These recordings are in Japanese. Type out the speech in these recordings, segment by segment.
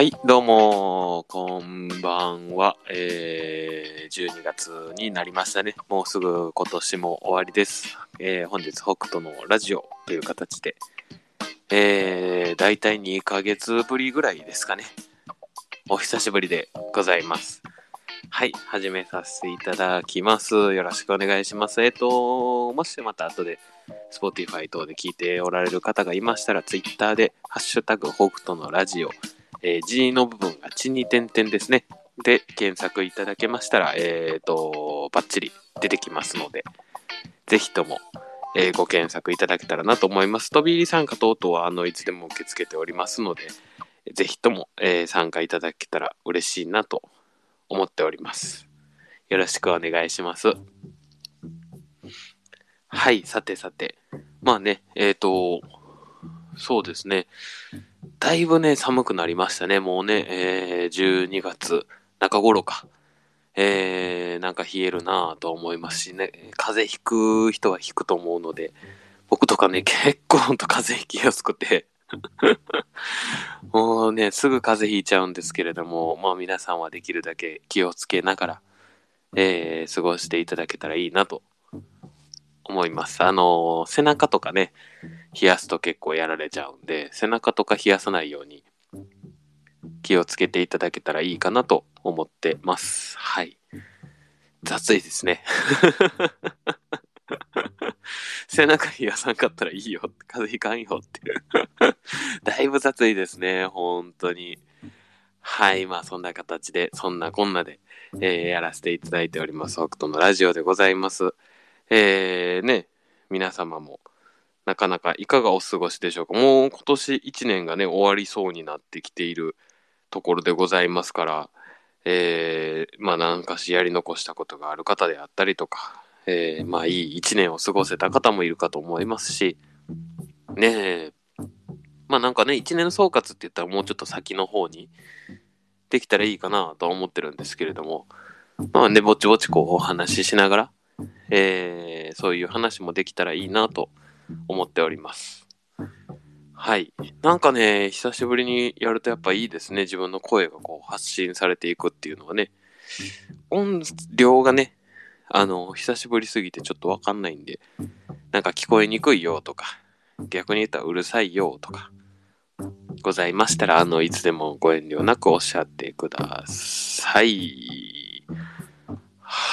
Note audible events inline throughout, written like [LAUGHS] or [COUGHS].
はい、どうも、こんばんは。えー、12月になりましたね。もうすぐ今年も終わりです。えー、本日北斗のラジオという形で、えー、だいたい2ヶ月ぶりぐらいですかね。お久しぶりでございます。はい、始めさせていただきます。よろしくお願いします。えっ、と、もしまた後で Spotify 等で聞いておられる方がいましたら、Twitter で、ハッシュタグ北斗のラジオ、えー、G の部分が地に点々ですね。で、検索いただけましたら、えっ、と、バッチリ出てきますので、ぜひとも、えーご検索いただけたらなと思います。飛び入り参加等々は、あの、いつでも受け付けておりますので、ぜひとも、えー参加いただけたら嬉しいなと思っております。よろしくお願いします。はい、さてさて。まあね、えっ、と、そうですね。だいぶね、寒くなりましたね。もうね、えー12月中頃か。えーなんか冷えるなぁと思いますしね。風邪ひく人はひくと思うので、僕とかね、結構ほんと風邪ひきやすくて。[LAUGHS] もうね、すぐ風邪ひいちゃうんですけれども、まあ皆さんはできるだけ気をつけながら、えー過ごしていただけたらいいなと思います。あの背中とかね、冷やすと結構やられちゃうんで、背中とか冷やさないように気をつけていただけたらいいかなと思ってます。はい。雑いですね。[LAUGHS] 背中冷やさんかったらいいよ。風邪ひかんよって。[LAUGHS] だいぶ雑いですね。本当に。はい。まあそんな形で、そんなこんなで、えーやらせていただいております。北斗のラジオでございます。えー、ね、皆様も、なかなかいかがお過ごしでしょうか。もう今年1年がね、終わりそうになってきているところでございますから、えー、まあなんかしやり残したことがある方であったりとか、えー、まあいい1年を過ごせた方もいるかと思いますし、ねえ、まあなんかね、1年総括って言ったらもうちょっと先の方にできたらいいかなと思ってるんですけれども、まあね、ぼちぼちこうお話ししながら、えー、そういう話もできたらいいなと思っております。はい。なんかね、久しぶりにやるとやっぱいいですね。自分の声がこう発信されていくっていうのはね。音量がね、あの、久しぶりすぎてちょっとわかんないんで、なんか聞こえにくいよとか、逆に言ったらうるさいよとか、ございましたら、あの、いつでもご遠慮なくおっしゃってください。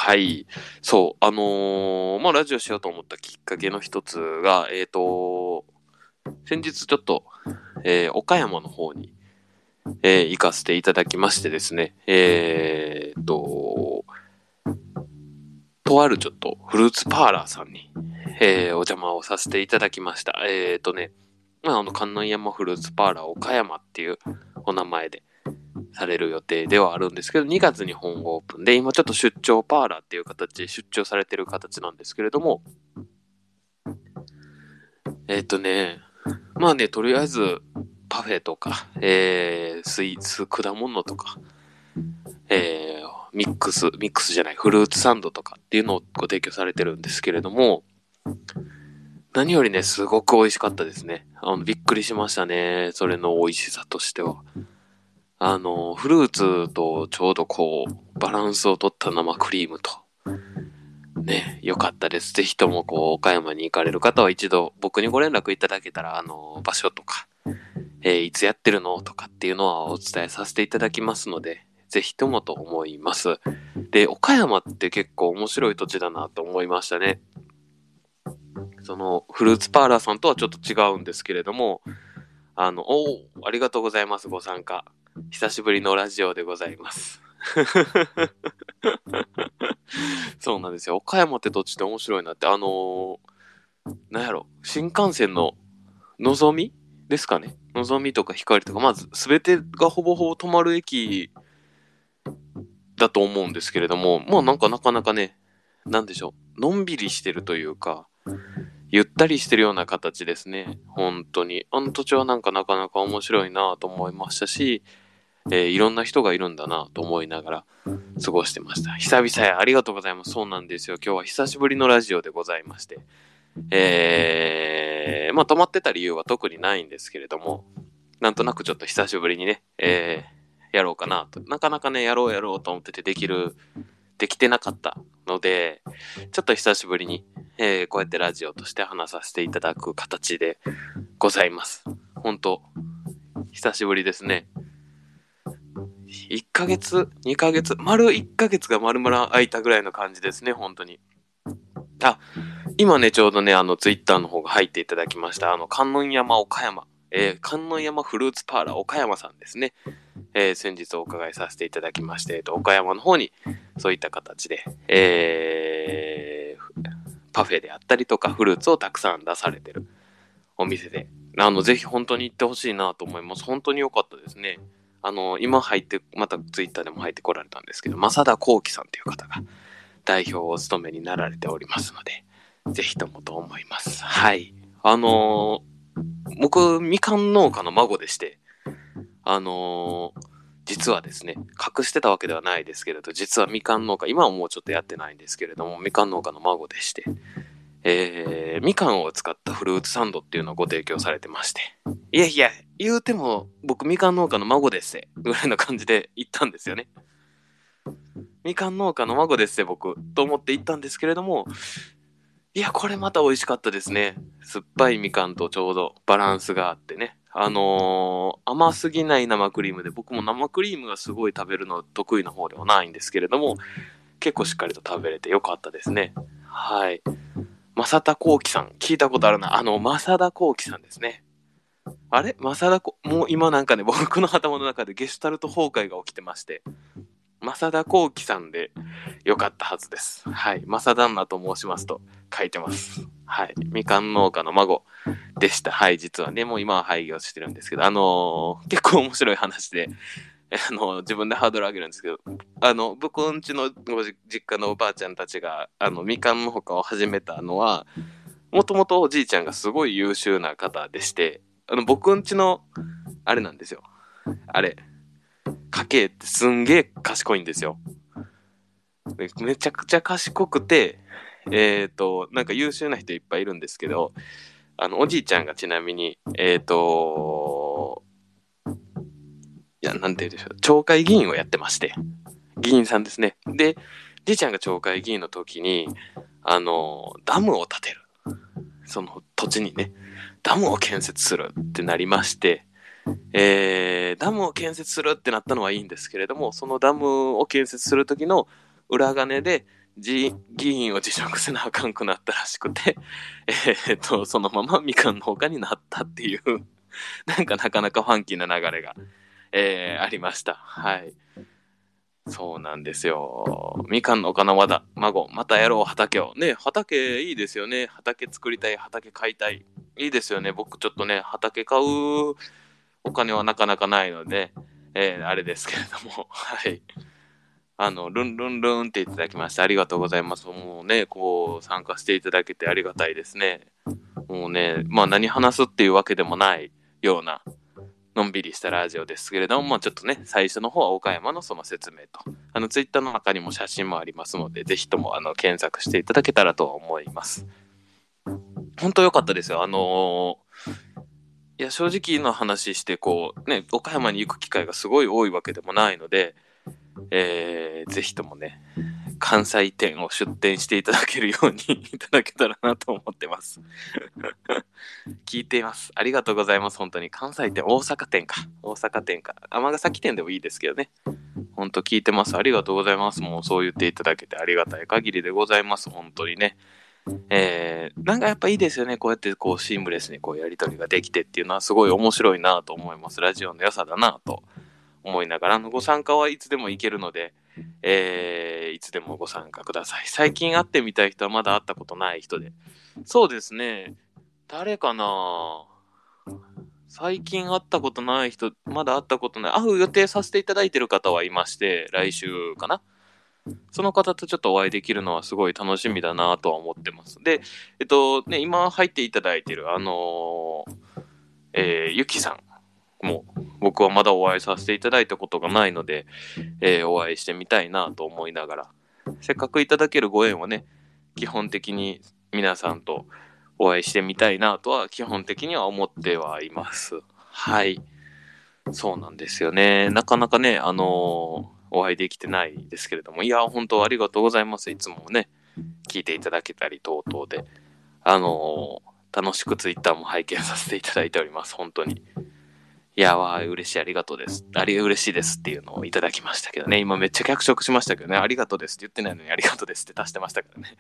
はい。そう、あのーまあ、ラジオしようと思ったきっかけの一つが、えっ、と、先日ちょっと、えー岡山の方に、えー行かせていただきましてですね、えっ、と、とあるちょっとフルーツパーラーさんに、えーお邪魔をさせていただきました。えっ、とね、まあ、あの、観音山フルーツパーラー岡山っていうお名前でされる予定ではあるんですけど、2月に本オープンで、今ちょっと出張パーラーっていう形で出張されてる形なんですけれども、えっ、とね、まあね、とりあえずパフェとか、えー、スイーツ、果物とか、えー、ミックス、ミックスじゃない、フルーツサンドとかっていうのをご提供されてるんですけれども、何よりね、すごく美味しかったですね。あの、びっくりしましたね。それの美味しさとしては。あの、フルーツとちょうどこう、バランスを取った生クリームと、ね、良かったです。ぜひともこう、岡山に行かれる方は一度僕にご連絡いただけたら、あの、場所とか、えーいつやってるのとかっていうのはお伝えさせていただきますので、ぜひともと思います。で、岡山って結構面白い土地だなと思いましたね。その、フルーツパーラーさんとはちょっと違うんですけれども、あの、おありがとうございます、ご参加。久しぶりのラジオでございます。[LAUGHS] そうなんですよ。岡山って土地って面白いなって、あのーなんやろ、新幹線ののぞみですかね。のぞみとか光とか、まず全てがほぼほぼ止まる駅だと思うんですけれども、まあなんかなかなかね、なんでしょう、のんびりしてるというか、ゆったりしてるような形ですね。本当に。あの土地はなんかなかなか面白いなと思いましたし、えーいろんな人がいるんだなと思いながら過ごしてました。久々やありがとうございます。そうなんですよ。今日は久しぶりのラジオでございまして。えー、まあ止まってた理由は特にないんですけれども、なんとなくちょっと久しぶりにね、えーやろうかなと。なかなかね、やろうやろうと思っててできる、できてなかったので、ちょっと久しぶりに、えー、こうやってラジオとして話させていただく形でございます。本当久しぶりですね。1ヶ月 ?2 ヶ月丸1ヶ月が丸々空いたぐらいの感じですね、本当に。あ、今ね、ちょうどね、あの、ツイッターの方が入っていただきました。あの、観音山岡山。えー、観音山フルーツパーラー岡山さんですね。えー、先日お伺いさせていただきまして、えー、と岡山の方にそういった形で、えー、パフェであったりとかフルーツをたくさん出されてるお店で、あの、ぜひ本当に行ってほしいなと思います。本当に良かったですね。あの、今入って、またツイッターでも入ってこられたんですけど、正田幸喜さんという方が代表をお務めになられておりますので、ぜひともと思います。はい。あのー、僕、みかん農家の孫でして、あのー、実はですね、隠してたわけではないですけれど、実はみかん農家、今はもうちょっとやってないんですけれども、みかん農家の孫でして、えー、みかんを使ったフルーツサンドっていうのをご提供されてまして、いやいや、言うても僕みかん農家の孫ですせぐらいな感じで行ったんですよね。みかん農家の孫です僕、と思って行ったんですけれども、いや、これまた美味しかったですね。酸っぱいみかんとちょうどバランスがあってね。あのー、甘すぎない生クリームで、僕も生クリームがすごい食べるの得意な方ではないんですけれども、結構しっかりと食べれてよかったですね。はい。正田幸喜さん、聞いたことあるな。あの、正田幸喜さんですね。あれ？正田こ、もう今なんかね、[LAUGHS] 僕の頭の中でゲシュタルト崩壊が起きてまして、正田幸喜さんでよかったはずです。はい。正旦那と申しますと書いてます。はい。みかん農家の孫でした。はい。実はね、もう今は廃業してるんですけど、あのー、結構面白い話で、[LAUGHS] あの、自分でハードル上げるんですけど、あの、僕んちの実家のおばあちゃんたちが、あの、みかん農家を始めたのは、もともとおじいちゃんがすごい優秀な方でして、あの、僕んちの、あれなんですよ。あれ、家計ってすんげえ賢いんですよ。めちゃくちゃ賢くて、えっ、ー、と、なんか優秀な人いっぱいいるんですけど、あの、おじいちゃんがちなみに、えっ、ー、と、いや、なんて言うでしょう、町会議員をやってまして、議員さんですね。で、じいちゃんが町会議員の時に、あの、ダムを建てる。その土地にね、ダムを建設するってなりまして、えー、ダムを建設するってなったのはいいんですけれども、そのダムを建設する時の裏金で、議員を辞職せなあかんくなったらしくて、[LAUGHS] えー、っと、そのままみかん農家になったっていう。なんかなかなかファンキーな流れが、えー、ありました。はい。そうなんですよ。みかんの岡の和田、孫、またやろう、畑を。ね、畑いいですよね。畑作りたい、畑買いたい。いいですよね。僕ちょっとね、畑買うお金はなかなかないので、えー、あれですけれども、[LAUGHS] はい。あの、ルンルンルンっていただきましてありがとうございます。もうね、こう、参加していただけてありがたいですね。もうね、まあ何話すっていうわけでもないような、のんびりしたラジオですけれども、まあちょっとね、最初の方は岡山のその説明と、あの、ツイッターの中にも写真もありますので、ぜひとも、あの、検索していただけたらと思います。本当良かったですよ。あのー、いや、正直の話して、こう、ね、岡山に行く機会がすごい多いわけでもないので、えー、ぜひともね、関西店を出店していただけるようにいただけたらなと思ってます。[LAUGHS] 聞いています。ありがとうございます。本当に。関西店、大阪店か。大阪店か。尼崎店でもいいですけどね。本当聞いてます。ありがとうございます。もうそう言っていただけてありがたい限りでございます。本当にね。えー、なんかやっぱいいですよね。こうやってこうシームレスにこうやり取りができてっていうのはすごい面白いなと思います。ラジオの良さだなと思いながら、のご参加はいつでも行けるので、えー、いつでもご参加ください。最近会ってみたい人はまだ会ったことない人で。そうですね。誰かな？最近会ったことない人、まだ会ったことない。会う予定させていただいてる方はいまして、来週かなその方とちょっとお会いできるのはすごい楽しみだなとは思ってます。で、えっとね、今入っていただいてる、あのー、えー、ゆきさんも僕はまだお会いさせていただいたことがないので、えー、お会いしてみたいなと思いながら、せっかくいただけるご縁はね、基本的に皆さんとお会いしてみたいなとは基本的には思ってはいます。はい。そうなんですよね。なかなかね、あのーお会いできてないですけれども、いや、本当ありがとうございます。いつもね、聞いていただけたり、等々で。あのー楽しくツイッターも拝見させていただいております。本当に。いや、わ、嬉しい、ありがとうです。あり、嬉しいですっていうのをいただきましたけどね。今めっちゃ脚色しましたけどね。ありがとうですって言ってないのにありがとうですって足してましたからね。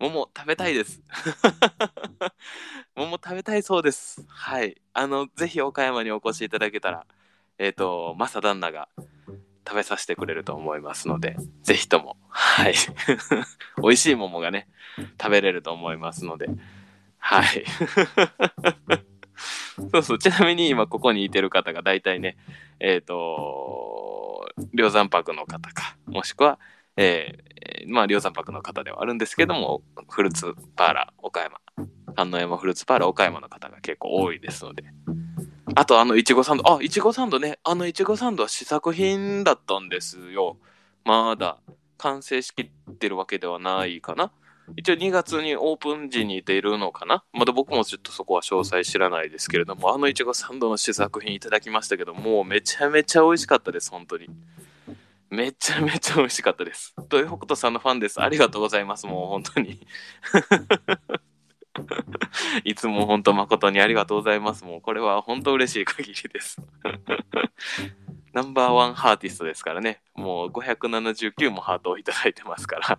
[LAUGHS] 桃食べたいです。[LAUGHS] 桃食べたいそうです。はい。あの、ぜひ岡山にお越しいただけたら、えっ、と、マサ旦那が食べさせてくれると思いますので、ぜひとも、はい。[LAUGHS] 美味しい桃がね、食べれると思いますので、はい。そうそう。ちなみに今ここにいてる方が大体ね、えっ、と、梁山泊の方か、もしくは、ええまあ、梁山泊の方ではあるんですけども、フルーツパーラー岡山、観音山フルーツパーラー岡山の方が結構多いですので、あとあのいちごサンド、あ、いちごサンドね、あのいちごサンドは試作品だったんですよ。まだ完成しきってるわけではないかな。一応2月にオープン時に出るのかな？まだ僕もちょっとそこは詳細知らないですけれども、あのいちごサンドの試作品いただきましたけど、もうめちゃめちゃ美味しかったです、本当に。めちゃめちゃ美味しかったです。土井北斗さんのファンです。ありがとうございます、もう本当に。[LAUGHS] いつも本当誠にありがとうございます。もうこれは本当嬉しい限りです。[LAUGHS] ナンバーワンハーティストですからね。もう579もハートをいただいてますから。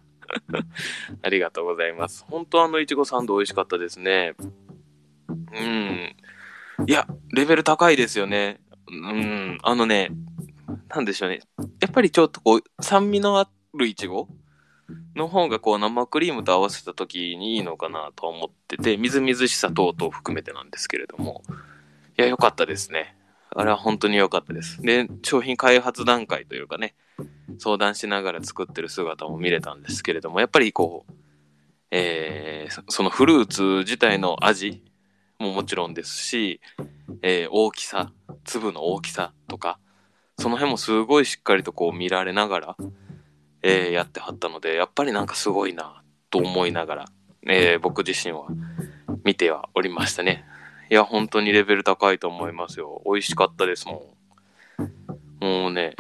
ありがとうございます。本当あのいちごサンド美味しかったですね。うん。いや、レベル高いですよね。うん。あのね、なんでしょうね。やっぱりちょっとこう、酸味のあるいちごの方がこう生クリームと合わせた時にいいのかなと思ってて、みずみずしさ等々含めてなんですけれども。いや、良かったですね。あれは本当に良かったです。で、商品開発段階というかね、相談しながら作ってる姿も見れたんですけれども、やっぱりこう、えーそのフルーツ自体の味ももちろんですし、えー大きさ、粒の大きさとか、その辺もすごいしっかりとこう見られながら、えーやってはったので、やっぱりなんかすごいなと思いながら、え僕自身は見てはおりましたね。いや、本当にレベル高いと思いますよ。美味しかったですもん。もうね、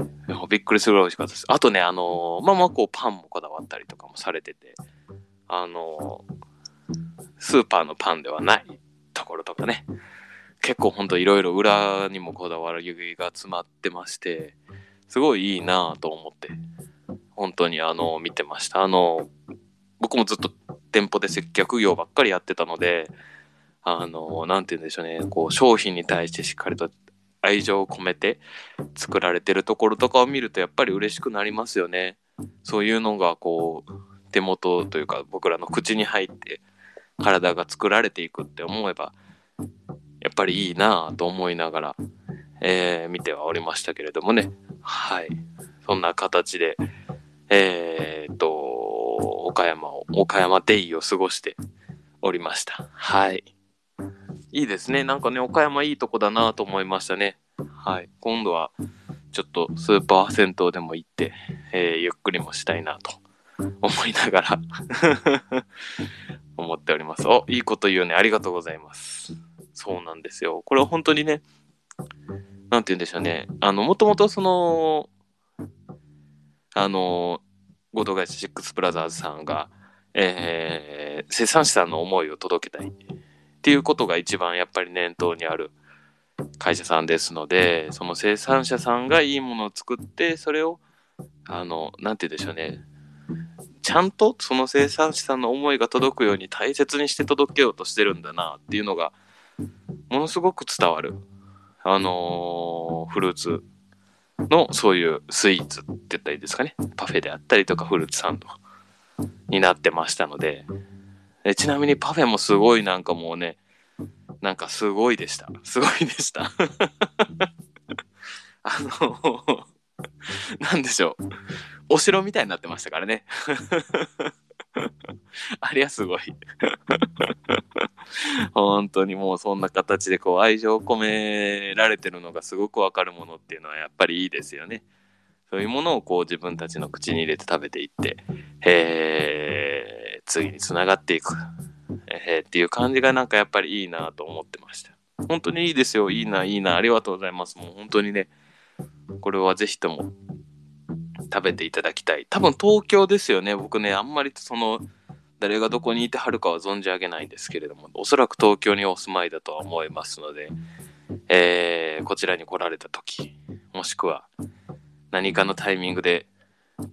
びっくりするぐらい美味しかったです。あとね、あのーまあまあこうパンもこだわったりとかもされてて、あのースーパーのパンではないところとかね、結構ほんといろいろ裏にもこだわりが詰まってまして、すごいいいなぁと思って、本当にあの、見てました。あの、僕もずっと店舗で接客業ばっかりやってたので、あの、なんて言うんでしょうね、こう、商品に対してしっかりと愛情を込めて作られてるところとかを見るとやっぱり嬉しくなりますよね。そういうのがこう、手元というか僕らの口に入って体が作られていくって思えば、やっぱりいいなぁと思いながら、えー見てはおりましたけれどもね。はい。そんな形で、えーっと、岡山を、岡山デイを過ごしておりました。はい。いいですね。なんかね、岡山いいとこだなと思いましたね。はい。今度は、ちょっとスーパー銭湯でも行って、えーゆっくりもしたいなと思いながら [LAUGHS] 思っております。お、いいこと言うね。ありがとうございます。そうなんですよ。これは本当にね、なんて言うんでしょうね。あの、もともとその、あの、合同会社シックスブラザーズさんが、えー生産者さんの思いを届けたいっていうことが一番やっぱり念頭にある会社さんですので、その生産者さんがいいものを作って、それを、あの、なんて言うんでしょうね。ちゃんとその生産者さんの思いが届くように大切にして届けようとしてるんだなっていうのが、ものすごく伝わる。あのーフルーツのそういうスイーツって言ったらいいですかね。パフェであったりとかフルーツサンドになってましたので、えちなみにパフェもすごいなんかもうね、なんかすごいでした。すごいでした。[LAUGHS] あの、なんでしょう。お城みたいになってましたからね。[LAUGHS] ありゃすごい。本当にもうそんな形でこう愛情を込められてるのがすごくわかるものっていうのはやっぱりいいですよね。そういうものをこう自分たちの口に入れて食べていって、えー、次につながっていく、えーっていう感じがなんかやっぱりいいなと思ってました。本当にいいですよ。いいな、いいな。ありがとうございます。もう本当にね、これはぜひとも食べていただきたい。多分東京ですよね。僕ね、あんまりその、誰がどこにいてはるかは存じ上げないんですけれども、おそらく東京にお住まいだとは思いますので、えー、こちらに来られた時、もしくは何かのタイミングで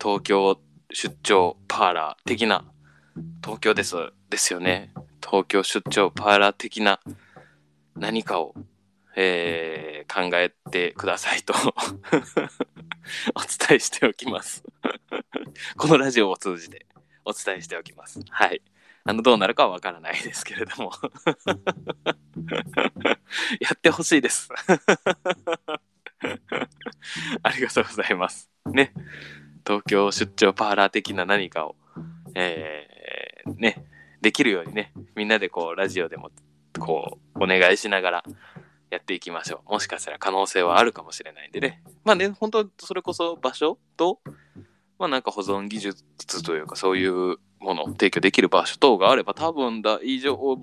東京出張パーラー的な、東京です、ですよね。東京出張パーラー的な何かを、えー、考えてくださいと [LAUGHS] お伝えしておきます [LAUGHS] このラジオを通じてお伝えしておきます。はい。あの、どうなるかはわからないですけれども [LAUGHS] やってほしいですありがとうございます。ね。東京出張パーラー的な何かを、えー、ね、できるようにね、みんなでこう、ラジオでも、こう、お願いしながらやっていきましょう。もしかしたら可能性はあるかもしれないんでね。まあね、本当それこそ場所と、まあなんか保存技術というかそういうものを提供できる場所等があれば多分大丈夫。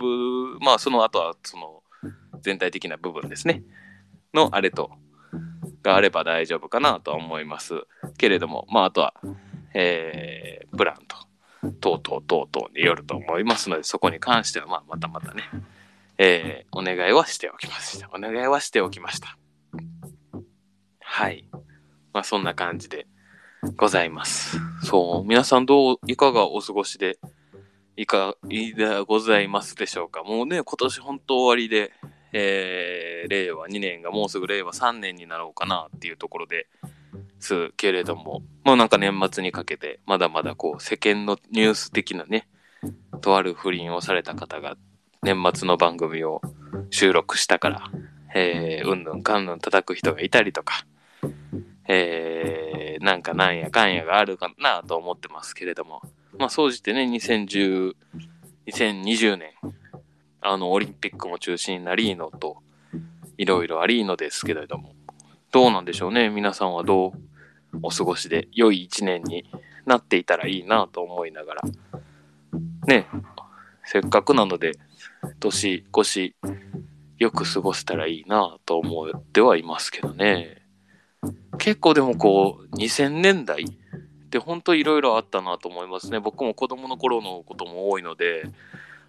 まあその後はその全体的な部分ですね。のあれとがあれば大丈夫かなとは思いますけれども、まああとは、えー、プランと、等々等々によると思いますので、そこに関してはまあまたまたね、えー、お願いはしておきました。お願いはしておきました。はい。まあそんな感じでございます。そう、皆さんどう、いかがお過ごしで、いか、いでございますでしょうか。もうね、今年本当終わりで、えー、令和2年がもうすぐ令和3年になろうかなっていうところですけれども、もうなんか年末にかけて、まだまだこう、世間のニュース的なね、とある不倫をされた方が、年末の番組を収録したから、えー、うんぬんかんぬん叩く人がいたりとか、えー、なんかなんやかんやがあるかなと思ってますけれども、まあ、総じてね、2010、2020年、あの、オリンピックも中止になりのと、いろいろありのですけれども、どうなんでしょうね。皆さんはどうお過ごしで、良い一年になっていたらいいなと思いながら、ね、せっかくなので、年越し、よく過ごせたらいいなと思ってはいますけどね。結構でもこう、2000年代って本当いろいろあったなと思いますね。僕も子供の頃のことも多いので、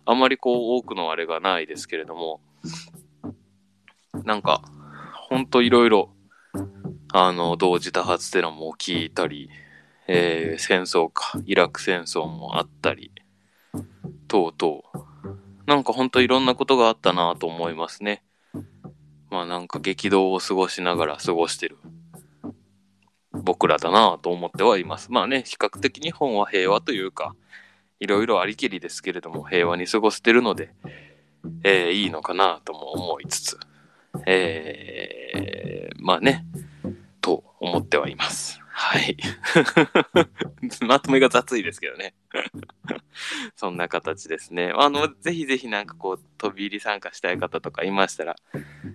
あまりこう多くのあれがないですけれども、なんか、ほんといろいろ、あの、同時多発テロも起きたり、えー、戦争か、イラク戦争もあったり、とうとう。なんかほんといろんなことがあったなと思いますね。まあなんか激動を過ごしながら過ごしてる僕らだなと思ってはいます。まあね、比較的日本は平和というか、いろいろありきりですけれども、平和に過ごしてるので、えー、いいのかなとも思いつつ、えー、まあね、と思ってはいます。はい。[LAUGHS] まとめが雑いですけどね。[LAUGHS] そんな形ですね。あの、ぜひぜひなんかこう、飛び入り参加したい方とかいましたら、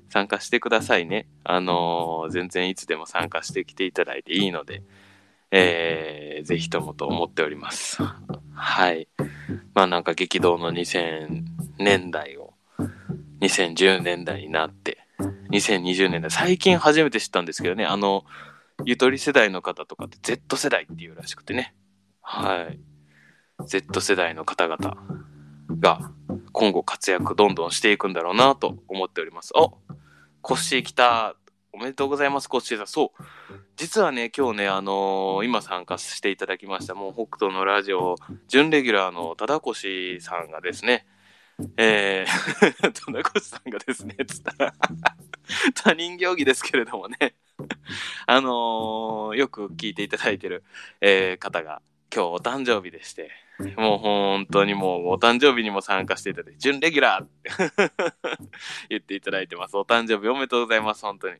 参加してくださいね。あのー、全然いつでも参加してきていただいていいので、えー、ぜひともと思っております。はい。まあなんか激動の2000年代を、2010年代になって、2020年代、最近初めて知ったんですけどね、あの、ゆとり世代の方とかって Z 世代っていうらしくてね。はい。Z 世代の方々が今後活躍どんどんしていくんだろうなと思っております。おコッシー来た。おめでとうございます、コッシーさん。そう。実はね、今日ね、あのー、今参加していただきました、もう北斗のラジオ、準レギュラーの忠越さんがですね、えー、[LAUGHS] 忠越さんがですね、つったら他人行儀ですけれどもねあのー、よく聞いていただいてる、えー、方が今日お誕生日でして、もう本当にもうお誕生日にも参加していただいて、準レギュラーって [LAUGHS] 言っていただいてます。お誕生日おめでとうございます、本当に。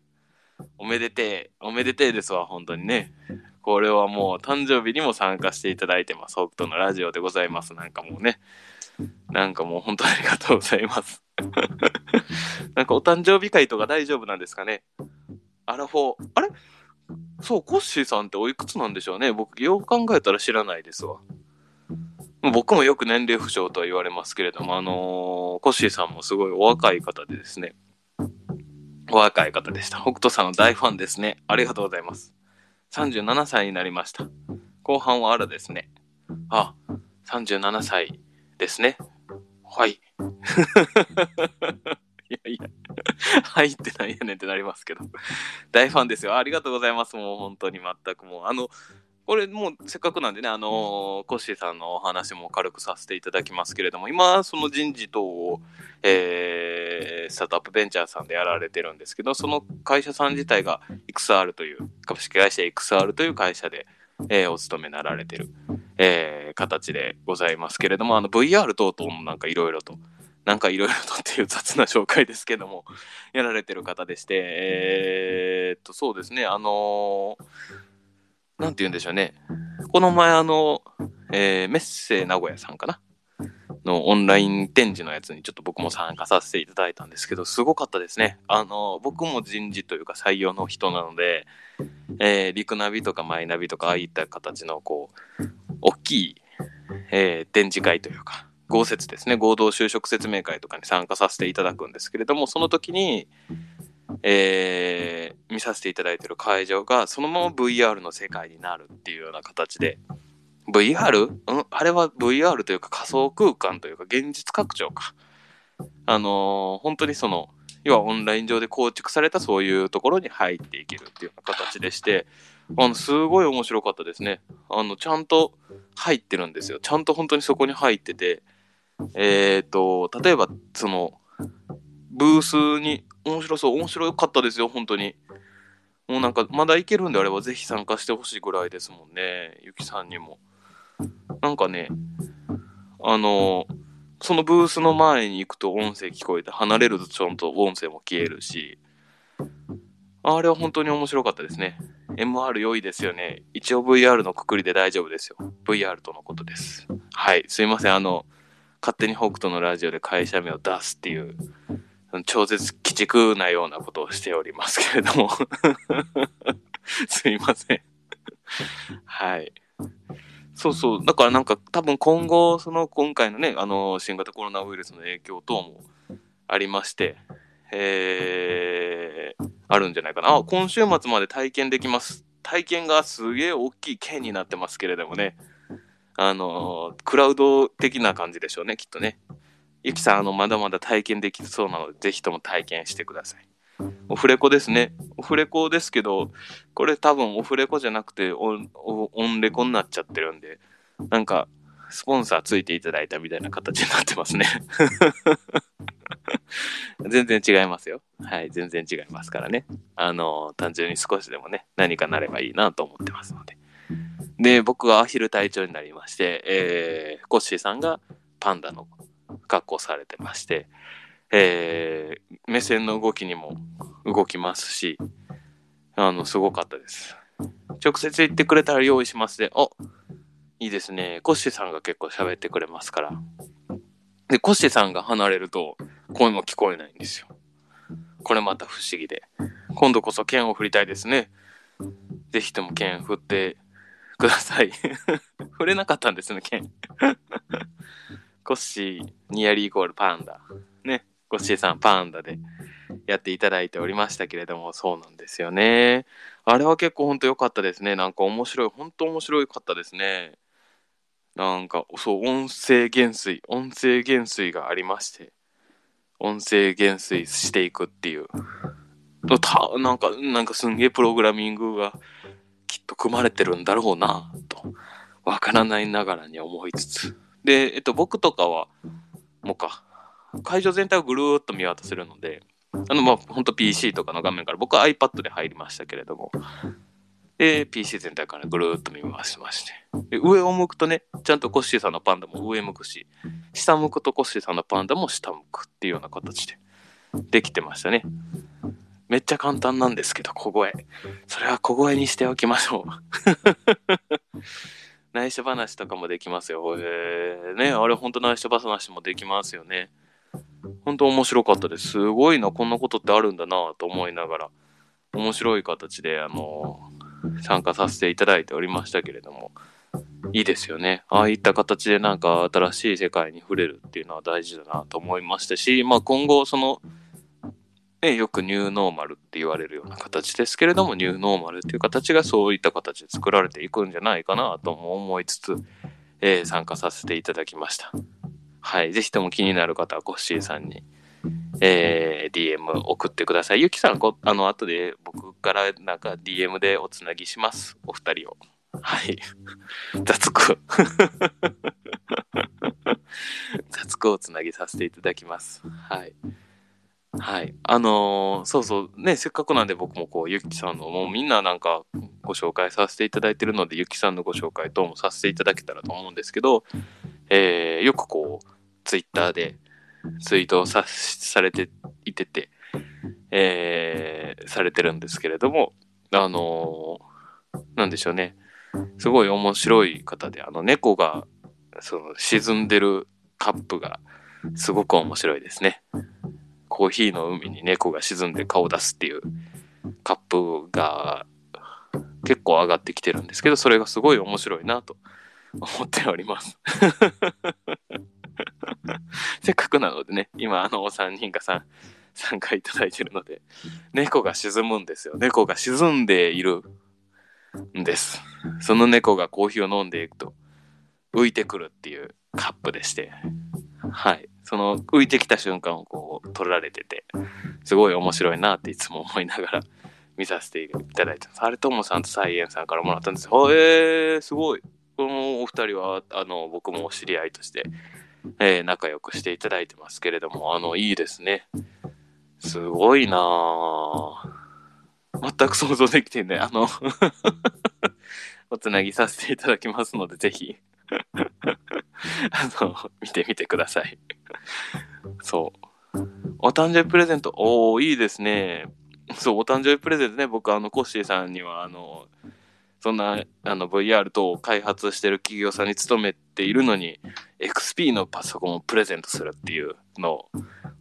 おめでてえ、おめでてえですわ、本当にね。これはもう誕生日にも参加していただいてます。北斗のラジオでございます。なんかもうね。なんかもう本当にありがとうございます。[LAUGHS] なんかお誕生日会とか大丈夫なんですかね？アラフォー。あれ？そう、コッシーさんっておいくつなんでしょうね？僕、よう考えたら知らないですわ。僕もよく年齢不詳とは言われますけれども、あのー、コッシーさんもすごいお若い方でですね。お若い方でした。北斗さんの大ファンですね。ありがとうございます。37歳になりました。後半はあらですね。あ、37歳ですね。はい。[LAUGHS] いやいや、はいってなんやねんってなりますけど。大ファンですよ。ありがとうございます。もう本当に全くもう。あの、これもうせっかくなんでね、あのコッシーさんのお話も軽くさせていただきますけれども、今、その人事等を、えースタートアップベンチャーさんでやられてるんですけど、その会社さん自体が XR という、株式会社 XR という会社で、えーお勤めなられてる、えー形でございますけれども、あの VR 等々もなんかいろいろと、なんかいろいろとっていう雑な紹介ですけども、[LAUGHS] やられてる方でして、えーっと、そうですね、あのーなんて言うんでしょうね。この前、あの、えーメッセ名古屋さんかな？のオンライン展示のやつにちょっと僕も参加させていただいたんですけど、すごかったですね。あの、僕も人事というか採用の人なので、えー、リクナビとかマイナビとか、ああいった形の、こう、大きい、えー展示会というか、合説ですね、合同就職説明会とかに参加させていただくんですけれども、その時に、えー見させていただいてる会場がそのまま VR の世界になるっていうような形で VR? ん？あれは VR というか仮想空間というか現実拡張か。あのー本当にその要はオンライン上で構築されたそういうところに入っていけるっていうような形でしてあのすごい面白かったですね。あのちゃんと入ってるんですよ。ちゃんと本当にそこに入っててえっ、と例えばそのブースに面白そう面白かったですよ本当に。もうなんかまだ行けるんであればぜひ参加してほしいぐらいですもんねゆきさんにも。なんかねあのそのブースの前に行くと音声聞こえて離れるとちゃんと音声も消えるし。あれは本当に面白かったですね。MR 良いですよね。一応 VR のくくりで大丈夫ですよ。VR とのことです。はい。すいません。あの勝手に北斗のラジオで会社名を出すっていう超絶鬼畜なようなことをしておりますけれども。[LAUGHS] すいません。はいそうそう。だからなんか多分今後その今回のねあの新型コロナウイルスの影響等もありましてえー、あるんじゃないかな。あ今週末まで体験できます。体験がすげえ大きい剣になってますけれどもね。あのクラウド的な感じでしょうねきっとね。ゆきさん、あの、まだまだ体験できそうなので、ぜひとも体験してください。オフレコですね。オフレコですけど、これ多分オフレコじゃなくてオン、オオンレコになっちゃってるんで、なんか、スポンサーついていただいたみたいな形になってますね。[LAUGHS] 全然違いますよ。はい、全然違いますからね。あの、単純に少しでもね、何かなればいいなと思ってますので。で、僕がアヒル隊長になりまして、えー、コッシーさんがパンダの格好されてまして、えー目線の動きにも動きますし、あの、すごかったです。直接言ってくれたら用意しますで、おいいですね。コッシーさんが結構喋ってくれますから。で、コッシーさんが離れると声も聞こえないんですよ。これまた不思議で。今度こそ剣を振りたいですね。ぜひとも剣振ってください。[LAUGHS] 振れなかったんですね、剣。コッシー、ニアリーイコールパンダ。ね。コッシーさん、パンダでやっていただいておりましたけれども、そうなんですよね。あれは結構本当良かったですね。なんか面白い、本当面白かったですね。なんか、そう、音声減衰、音声減衰がありまして、音声減衰していくっていう。たなんか、なんかすんげえプログラミングがきっと組まれてるんだろうな、と、わからないながらに思いつつ。で、えっと、僕とかは、もうか、会場全体をぐるーっと見渡せるので、あの、まあ、本当 PC とかの画面から、僕は iPad で入りましたけれども、で、PC 全体からぐるーっと見回しまして、で上を向くとね、ちゃんとコッシーさんのパンダも上向くし、下向くとコッシーさんのパンダも下向くっていうような形でできてましたね。めっちゃ簡単なんですけど、小声。それは小声にしておきましょう。[LAUGHS] 内緒話とかもできますよ。えー、ね、あれ本当内緒話もできますよね。本当面白かったです。すごいな、こんなことってあるんだなと思いながら、面白い形で、あの参加させていただいておりましたけれども、いいですよね。ああいった形でなんか新しい世界に触れるっていうのは大事だなと思いましたし、まあ今後その、ね、よくニューノーマルって言われるような形ですけれども、ニューノーマルっていう形がそういった形で作られていくんじゃないかなとも思いつつ、えー参加させていただきました。はい。ぜひとも気になる方はコッシーさんに、えー DM 送ってください。ゆきさん、こあの、後で僕からなんか DM でおつなぎします。お二人を。はい。雑く。雑く [LAUGHS] おつなぎさせていただきます。はい。はい。あのーそうそう、ね、せっかくなんで僕もこう、ゆきさんの、もうみんななんかご紹介させていただいてるので、ゆきさんのご紹介等もさせていただけたらと思うんですけど、えーよくこう、ツイッターでツイートをさされていてて、えーされてるんですけれども、あのーなんでしょうね。すごい面白い方で、あの、猫が、その、沈んでるカップが、すごく面白いですね。コーヒーの海に猫が沈んで顔を出すっていうカップが結構上がってきてるんですけど、それがすごい面白いなと思っております。[LAUGHS] せっかくなのでね、今あのお三人がさ参加いただいてるので、猫が沈むんですよ。猫が沈んでいるんです。その猫がコーヒーを飲んでいくと浮いてくるっていうカップでして、はい。その浮いてきた瞬間をこう撮られてて、すごい面白いなっていつも思いながら [LAUGHS] 見させていただいてます。あれともさんとサイエンさんからもらったんですよ。えー、すごい。このお二人は、あの、僕もお知り合いとして、えー仲良くしていただいてますけれども、あの、いいですね。すごいな。全く想像できてね、あの、[LAUGHS] おつなぎさせていただきますので、ぜひ、[LAUGHS] あの、見てみてください。そう。お誕生日プレゼント、おー、いいですね。そう、お誕生日プレゼントね、僕、あの、コッシーさんには、あの、そんな、あの、VR 等を開発してる企業さんに勤めているのに、XP のパソコンをプレゼントするっていうの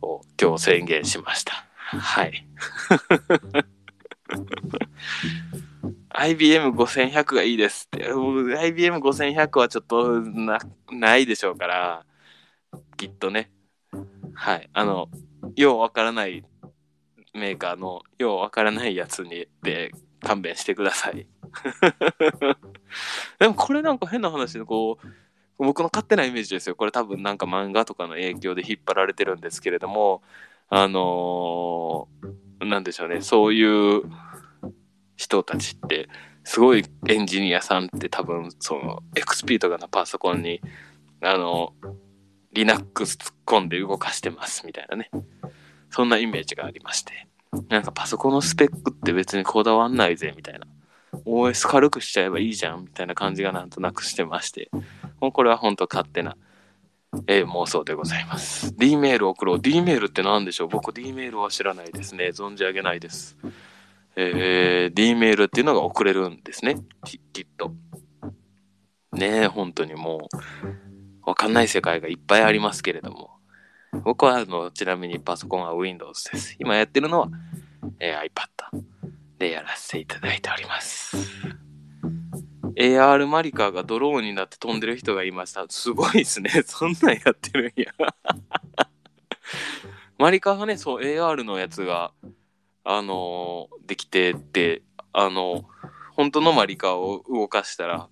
を今日宣言しました。はい。[LAUGHS] IBM5100 がいいですって。うん IBM5100 はちょっとな、ないでしょうから、きっとね。はい。あの、ようわからないメーカーのようわからないやつにで勘弁してください。[LAUGHS] でもこれなんか変な話でこう、僕の勝手なイメージですよ。これ多分なんか漫画とかの影響で引っ張られてるんですけれども、あのーなんでしょうね、そういう人たちって、すごいエンジニアさんって多分、その、XP とかのパソコンに、あの、Linux 突っ込んで動かしてますみたいなね。そんなイメージがありまして。なんかパソコンのスペックって別にこだわんないぜみたいな。OS 軽くしちゃえばいいじゃんみたいな感じがなんとなくしてまして。もうこれは本当勝手な、えー妄想でございます。D メール送ろう。D メールって何でしょう？僕 D メールは知らないですね。存じ上げないです。えー D メールっていうのが送れるんですね。ききっと。ねえ、本当にもう、わかんない世界がいっぱいありますけれども。僕はあの、ちなみにパソコンは Windows です。今やってるのは、えー iPad でやらせていただいております。AR マリカーがドローンになって飛んでる人がいました。すごいですね。[LAUGHS] そんなんやってるんや。[LAUGHS] マリカーがね、そう、AR のやつが、あのーできてって、あの本当のマリカーを動かしたら、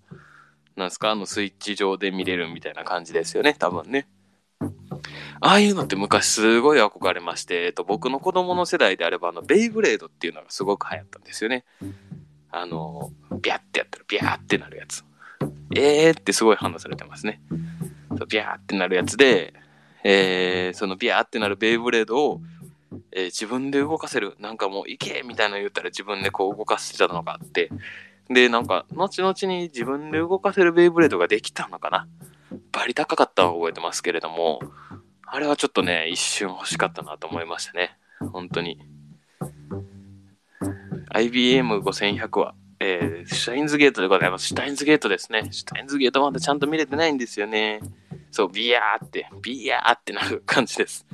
なんですか、あのスイッチ上で見れるみたいな感じですよね、多分ね。ああいうのって昔すごい憧れまして、えっと、僕の子供の世代であれば、あの、ベイブレードっていうのがすごく流行ったんですよね。あの、ビャってやったらビャーってなるやつ。えーってすごい反応されてますね。そうビャーってなるやつで、えーそのビャーってなるベイブレードを、えー自分で動かせる。なんかもう行けみたいなの言ったら自分でこう動かしてたのがあって。で、なんか、後々に自分で動かせるベイブレードができたのかな。バリ高かったのを覚えてますけれども、あれはちょっとね、一瞬欲しかったなと思いましたね。本当に。IBM5100 は、えー、シュタインズゲートでございます。シュタインズゲートですね。シュタインズゲートまだちゃんと見れてないんですよね。そう、ビヤーって、ビヤーってなる感じです。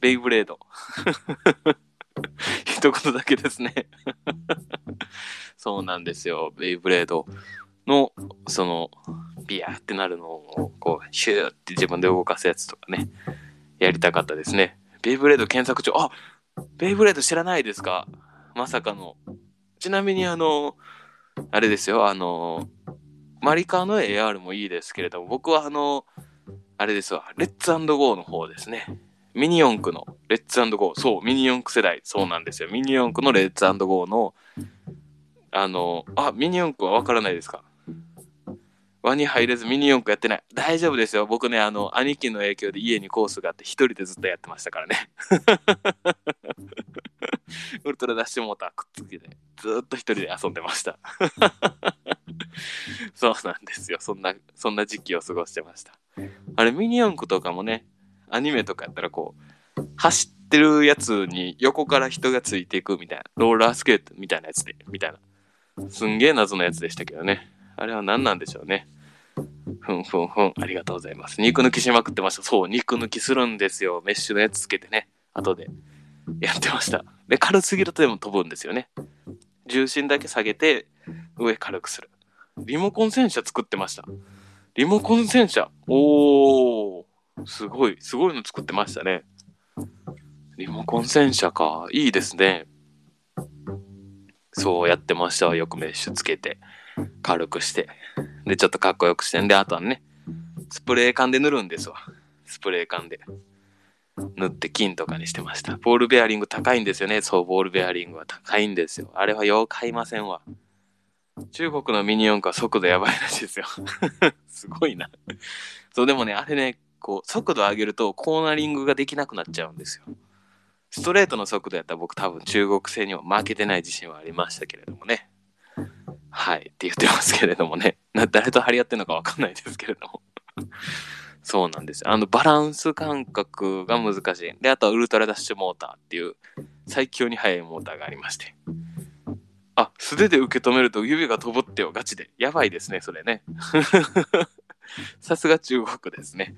ベイブレード。[LAUGHS] 一言だけですね。そうなんですよ。ベイブレードの、その、ビヤーってなるのを、こう、シューって自分で動かすやつとかね、やりたかったですね。ベイブレード検索中、あベイブレード知らないですか？まさかの。ちなみにあの、あれですよ、あの、マリカーの AR もいいですけれども、僕はあの、あれですわ、レッツゴーの方ですね。ミニ四駆のレッツゴー。そう、ミニ四駆世代。そうなんですよ。ミニ四駆のレッツゴーの、あの、あ、ミニ四駆はわからないですか？輪に入れずミニ四駆やってない。大丈夫ですよ。僕ね、あの、兄貴の影響で家にコースがあって一人でずっとやってましたからね。[LAUGHS] ウルトラダッシュモーターくっつけて、ずっと一人で遊んでました。[LAUGHS] そうなんですよ。そんな、そんな時期を過ごしてました。あれ、ミニ四駆とかもね、アニメとかやったらこう、走ってるやつに横から人がついていくみたいな、ローラースケートみたいなやつで、みたいな。すんげえ謎のやつでしたけどね。あれは何なんでしょうね。ふんふんふん。ありがとうございます。肉抜きしまくってました。そう、肉抜きするんですよ。メッシュのやつつけてね。後で。やってました。で、軽すぎるとでも飛ぶんですよね。重心だけ下げて、上軽くする。リモコン戦車作ってました。リモコン戦車。おー。すごい、すごいの作ってましたね。リモコン戦車か。いいですね。そうやってました。よくメッシュつけて。軽くして。で、ちょっとかっこよくしてんで、あとはね、スプレー缶で塗るんですわ。スプレー缶で。塗って金とかにしてました。ボールベアリング高いんですよね。そう、ボールベアリングは高いんですよ。あれはよう買いませんわ。中国のミニ四駆は速度やばいらしいですよ。[LAUGHS] すごいな。そう、でもね、あれね、こう、速度上げるとコーナリングができなくなっちゃうんですよ。ストレートの速度やったら僕多分中国製には負けてない自信はありましたけれどもね。はいって言ってますけれどもね。[LAUGHS] 誰と張り合ってるのかわかんないですけれども。[LAUGHS] そうなんですよ。あの、バランス感覚が難しい。で、あとはウルトラダッシュモーターっていう最強に速いモーターがありまして。あ、素手で受け止めると指が飛ぶってよ、ガチで。やばいですね、それね。[LAUGHS] さすが中国ですね。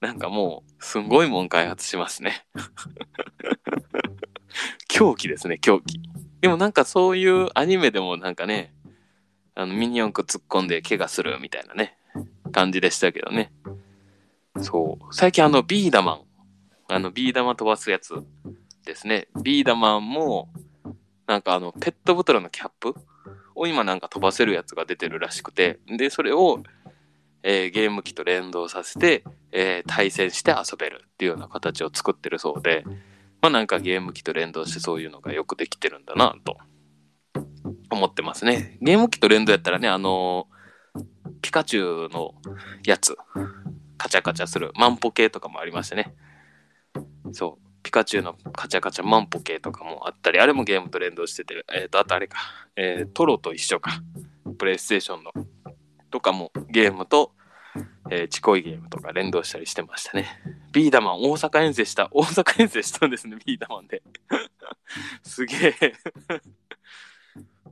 なんかもう、すんごいもん開発しますね。狂気ですね、狂気。でもなんかそういうアニメでもなんかね、あのミニ四駆突っ込んで怪我するみたいなね、感じでしたけどね。そう。最近あの、ビーダマン。あの、ビー玉飛ばすやつですね。ビーダマンも、なんかあの、ペットボトルのキャップを今なんか飛ばせるやつが出てるらしくて、で、それを、えー、ゲーム機と連動させて、えー、対戦して遊べるっていうような形を作ってるそうで、まあなんかゲーム機と連動してそういうのがよくできてるんだなと思ってますね。ゲーム機と連動やったらね、あのー、ピカチュウのやつ、カチャカチャする万歩計とかもありましてね。そう。ピカチュウのカチャカチャ万歩計とかもあったり、あれもゲームと連動してて、えっ、ー、と、あとあれか、えー、トロと一緒か。プレイステーションの。とかもゲームと、えー、ちこいゲームとか連動したりしてましたね。ビーダマン、大阪遠征した。大阪遠征したんですね、ビーダマンで。すげえ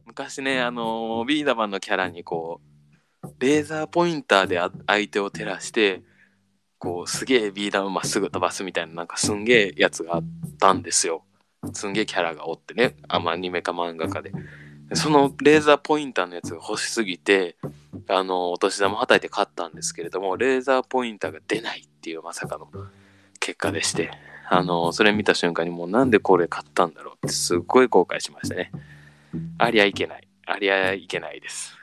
昔ね、あのー、ビーダマンのキャラにこう、レーザーポインターで相手を照らして、こう、すげえビーダムまっすぐ飛ばすみたいな、なんかすんげえやつがあったんですよ。すんげえキャラがおってね、あまアニメか漫画かで。そのレーザーポインターのやつが欲しすぎて、あの、お年玉はたいて買ったんですけれども、レーザーポインターが出ないっていうまさかの結果でして、あの、それ見た瞬間にもうなんでこれ買ったんだろうってすっごい後悔しましたね。ありゃいけない。ありゃいけないです。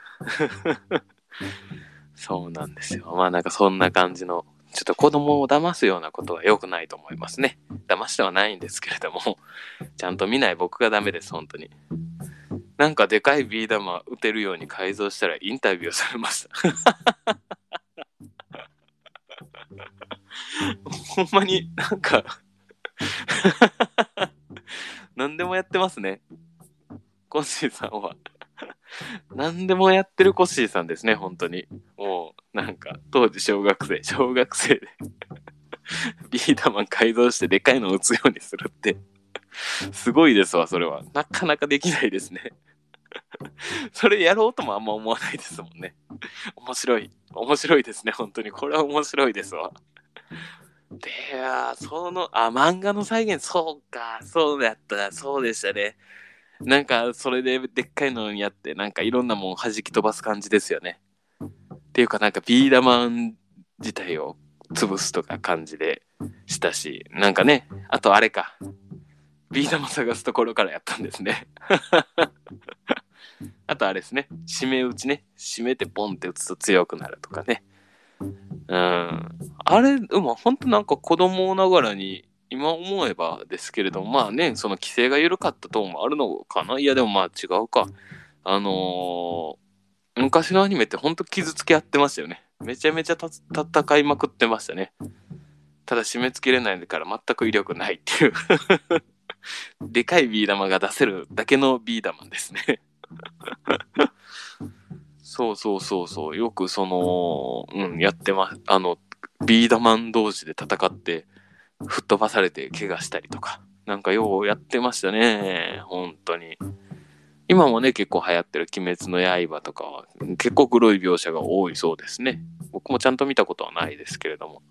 そうなんですよ。まあなんかそんな感じのちょっと子供を騙すようなことは良くないと思いますね。騙してはないんですけれども、ちゃんと見ない僕がダメです、本当に。なんかでかいビー玉打てるように改造したらインタビューされました。ほんまになんか何でもやってますね。コッシーさんは何でもやってるコッシーさんですね、本当に。もう、なんか、当時小学生、小学生でビーダマン改造してでかいのを打つようにするってすごいですわ、それは。なかなかできないですねそれやろうともあんま思わないですもんね。面白い。面白いですね、本当に。これは面白いですわ。で、その、あ、漫画の再現、そうか、そうだった、そうでしたね。なんか、それででっかいのにやって、なんかいろんなもん弾き飛ばす感じですよね。っていうかなんかビーダマン自体を潰すとか感じでしたし、なんかね、あとあれか。ビー玉探すところからやったんですね。[LAUGHS] あとあれですね。締め打ちね。締めてポンって打つと強くなるとかね。うん。あれ、でも本当なんか子供ながらに、今思えばですけれども、まあね、その規制が緩かった等もあるのかな？いや、でもまあ違うか。あのー、昔のアニメって本当傷つけ合ってましたよね。めちゃめちゃた戦いまくってましたね。ただ締め付けれないから全く威力ないっていう [LAUGHS] でかいビー玉が出せるだけのビー玉ですね [LAUGHS] そうそうそうそう。よくその、うん、やってます。あの、ビーダマン同士で戦って吹っ飛ばされて怪我したりとか。なんかようやってましたね。本当に。今もね、結構流行ってる鬼滅の刃とかは結構黒い描写が多いそうですね。僕もちゃんと見たことはないですけれども。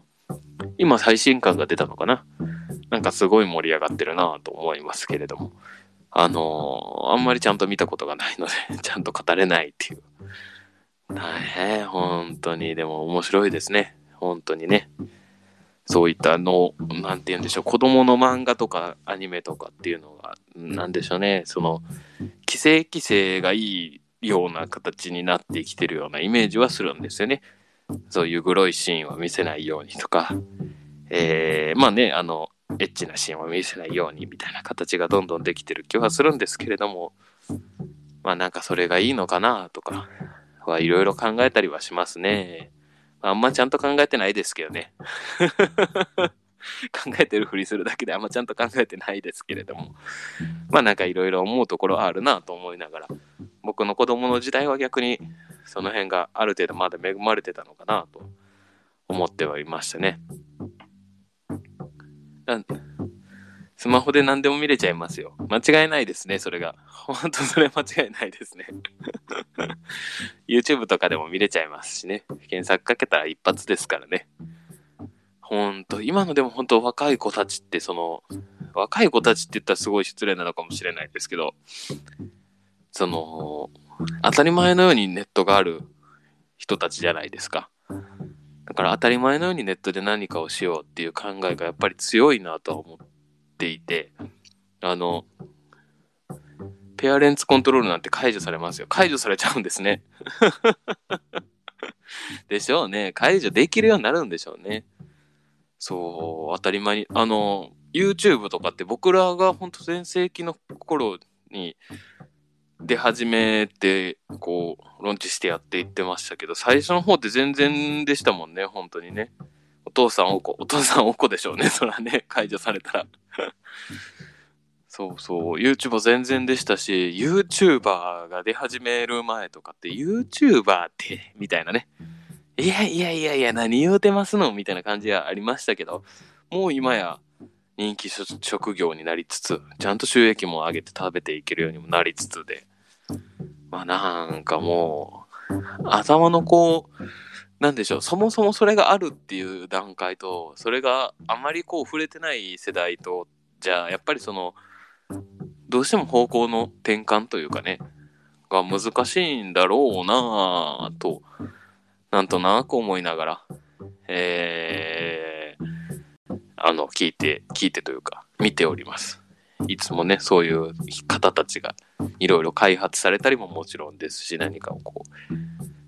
今最新刊が出たのかななんかすごい盛り上がってるなと思いますけれども。あのー、あんまりちゃんと見たことがないので [LAUGHS] ちゃんと語れないっていう。大変、本当に。でも面白いですね。本当にね。そういったの、なんて言うんでしょう、子供の漫画とかアニメとかっていうのが、なんでしょうね、その、規制規制がいいような形になってきてるようなイメージはするんですよね。そういうグロいシーンは見せないようにとか、えー、まあね、あの、エッチなシーンを見せないようにみたいな形がどんどんできてる気はするんですけれども、まあなんかそれがいいのかなとかはいろいろ考えたりはしますね。あんまちゃんと考えてないですけどね。[LAUGHS] 考えてるふりするだけであんまちゃんと考えてないですけれども。まあなんかいろいろ思うところあるなと思いながら、僕の子供の時代は逆にその辺がある程度まだ恵まれてたのかなと思ってはいましたね。スマホで何でも見れちゃいますよ。間違いないですね、それが。本当それ間違いないですね。[LAUGHS] YouTube とかでも見れちゃいますしね。検索かけたら一発ですからね。ほんと、今のでも本当若い子たちってその、若い子たちって言ったらすごい失礼なのかもしれないですけど、その、当たり前のようにネットがある人たちじゃないですか。だから当たり前のようにネットで何かをしようっていう考えがやっぱり強いなとは思ってていて、あの、ペアレンツコントロールなんて解除されますよ。解除されちゃうんですね。[LAUGHS] でしょうね。解除できるようになるんでしょうね。そう、当たり前に。あの、YouTube とかって僕らが本当全盛期の頃に出始めて、こう、ロンチしてやっていってましたけど、最初の方って全然でしたもんね、本当にね。お父さんおこ、お父さんおこでしょうね、そらね、解除されたら。[LAUGHS] そうそう、YouTube 全然でしたし、YouTuber が出始める前とかって、YouTuber って、みたいなね。いやいやいやいや、何言うてますのみたいな感じはありましたけど、もう今や人気職業になりつつ、ちゃんと収益も上げて食べていけるようにもなりつつで、まあなんかもう、頭のこう、なんでしょう、そもそもそれがあるっていう段階と、それがあまりこう触れてない世代と、じゃあやっぱりその、どうしても方向の転換というかね、が難しいんだろうなぁと、なんとなく思いながら、えー、あの、聞いて、聞いてというか、見ております。いつもね、そういう方たちがいろいろ開発されたりももちろんですし、何かをこう、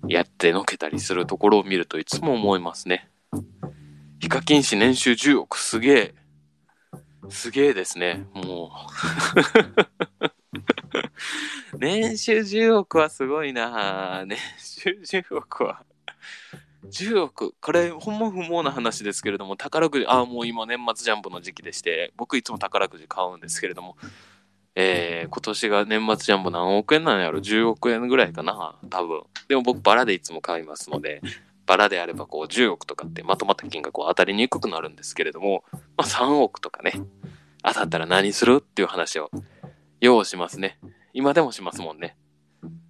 やってのけたりするところを見るといつも思いますね。ヒカキン氏年収10億すげえ。すげえですね。もう [LAUGHS] 年収10億はすごいな年収10億は10億、これ、ほんま不毛な話ですけれども、宝くじ、ああ、もう今、年末ジャンボの時期でして、僕いつも宝くじ買うんですけれども、えー、今年が年末ジャンボ何億円なんやろ ?10 億円ぐらいかな多分。でも僕、バラでいつも買いますので、バラであればこう10億とかってまとまった金額を当たりにくくなるんですけれども、まあ、3億とかね、当たったら何するっていう話を、ようしますね。今でもしますもんね。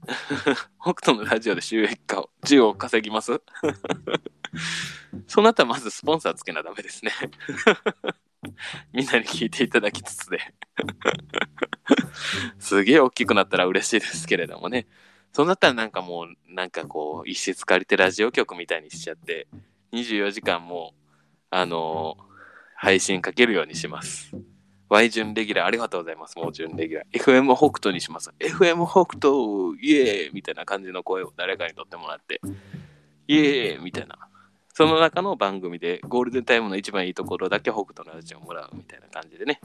[LAUGHS] 北斗のラジオで収益化を、10を稼ぎます？[LAUGHS] そうなったらまずスポンサーつけなダメですね [LAUGHS] みんなに聞いていただきつつですげえ大きくなったら嬉しいですけれどもね。そうなったらなんかもう、なんかこう、一室借りてラジオ局みたいにしちゃって、24時間もう、あのー、配信かけるようにします。Y 準レギュラーありがとうございます。もう準レギュラー。FM 北斗にします。FM 北斗イエーイみたいな感じの声を誰かにとってもらって、イエーイみたいな。その中の番組でゴールデンタイムの一番いいところだけ北斗のラジオをもらうみたいな感じでね、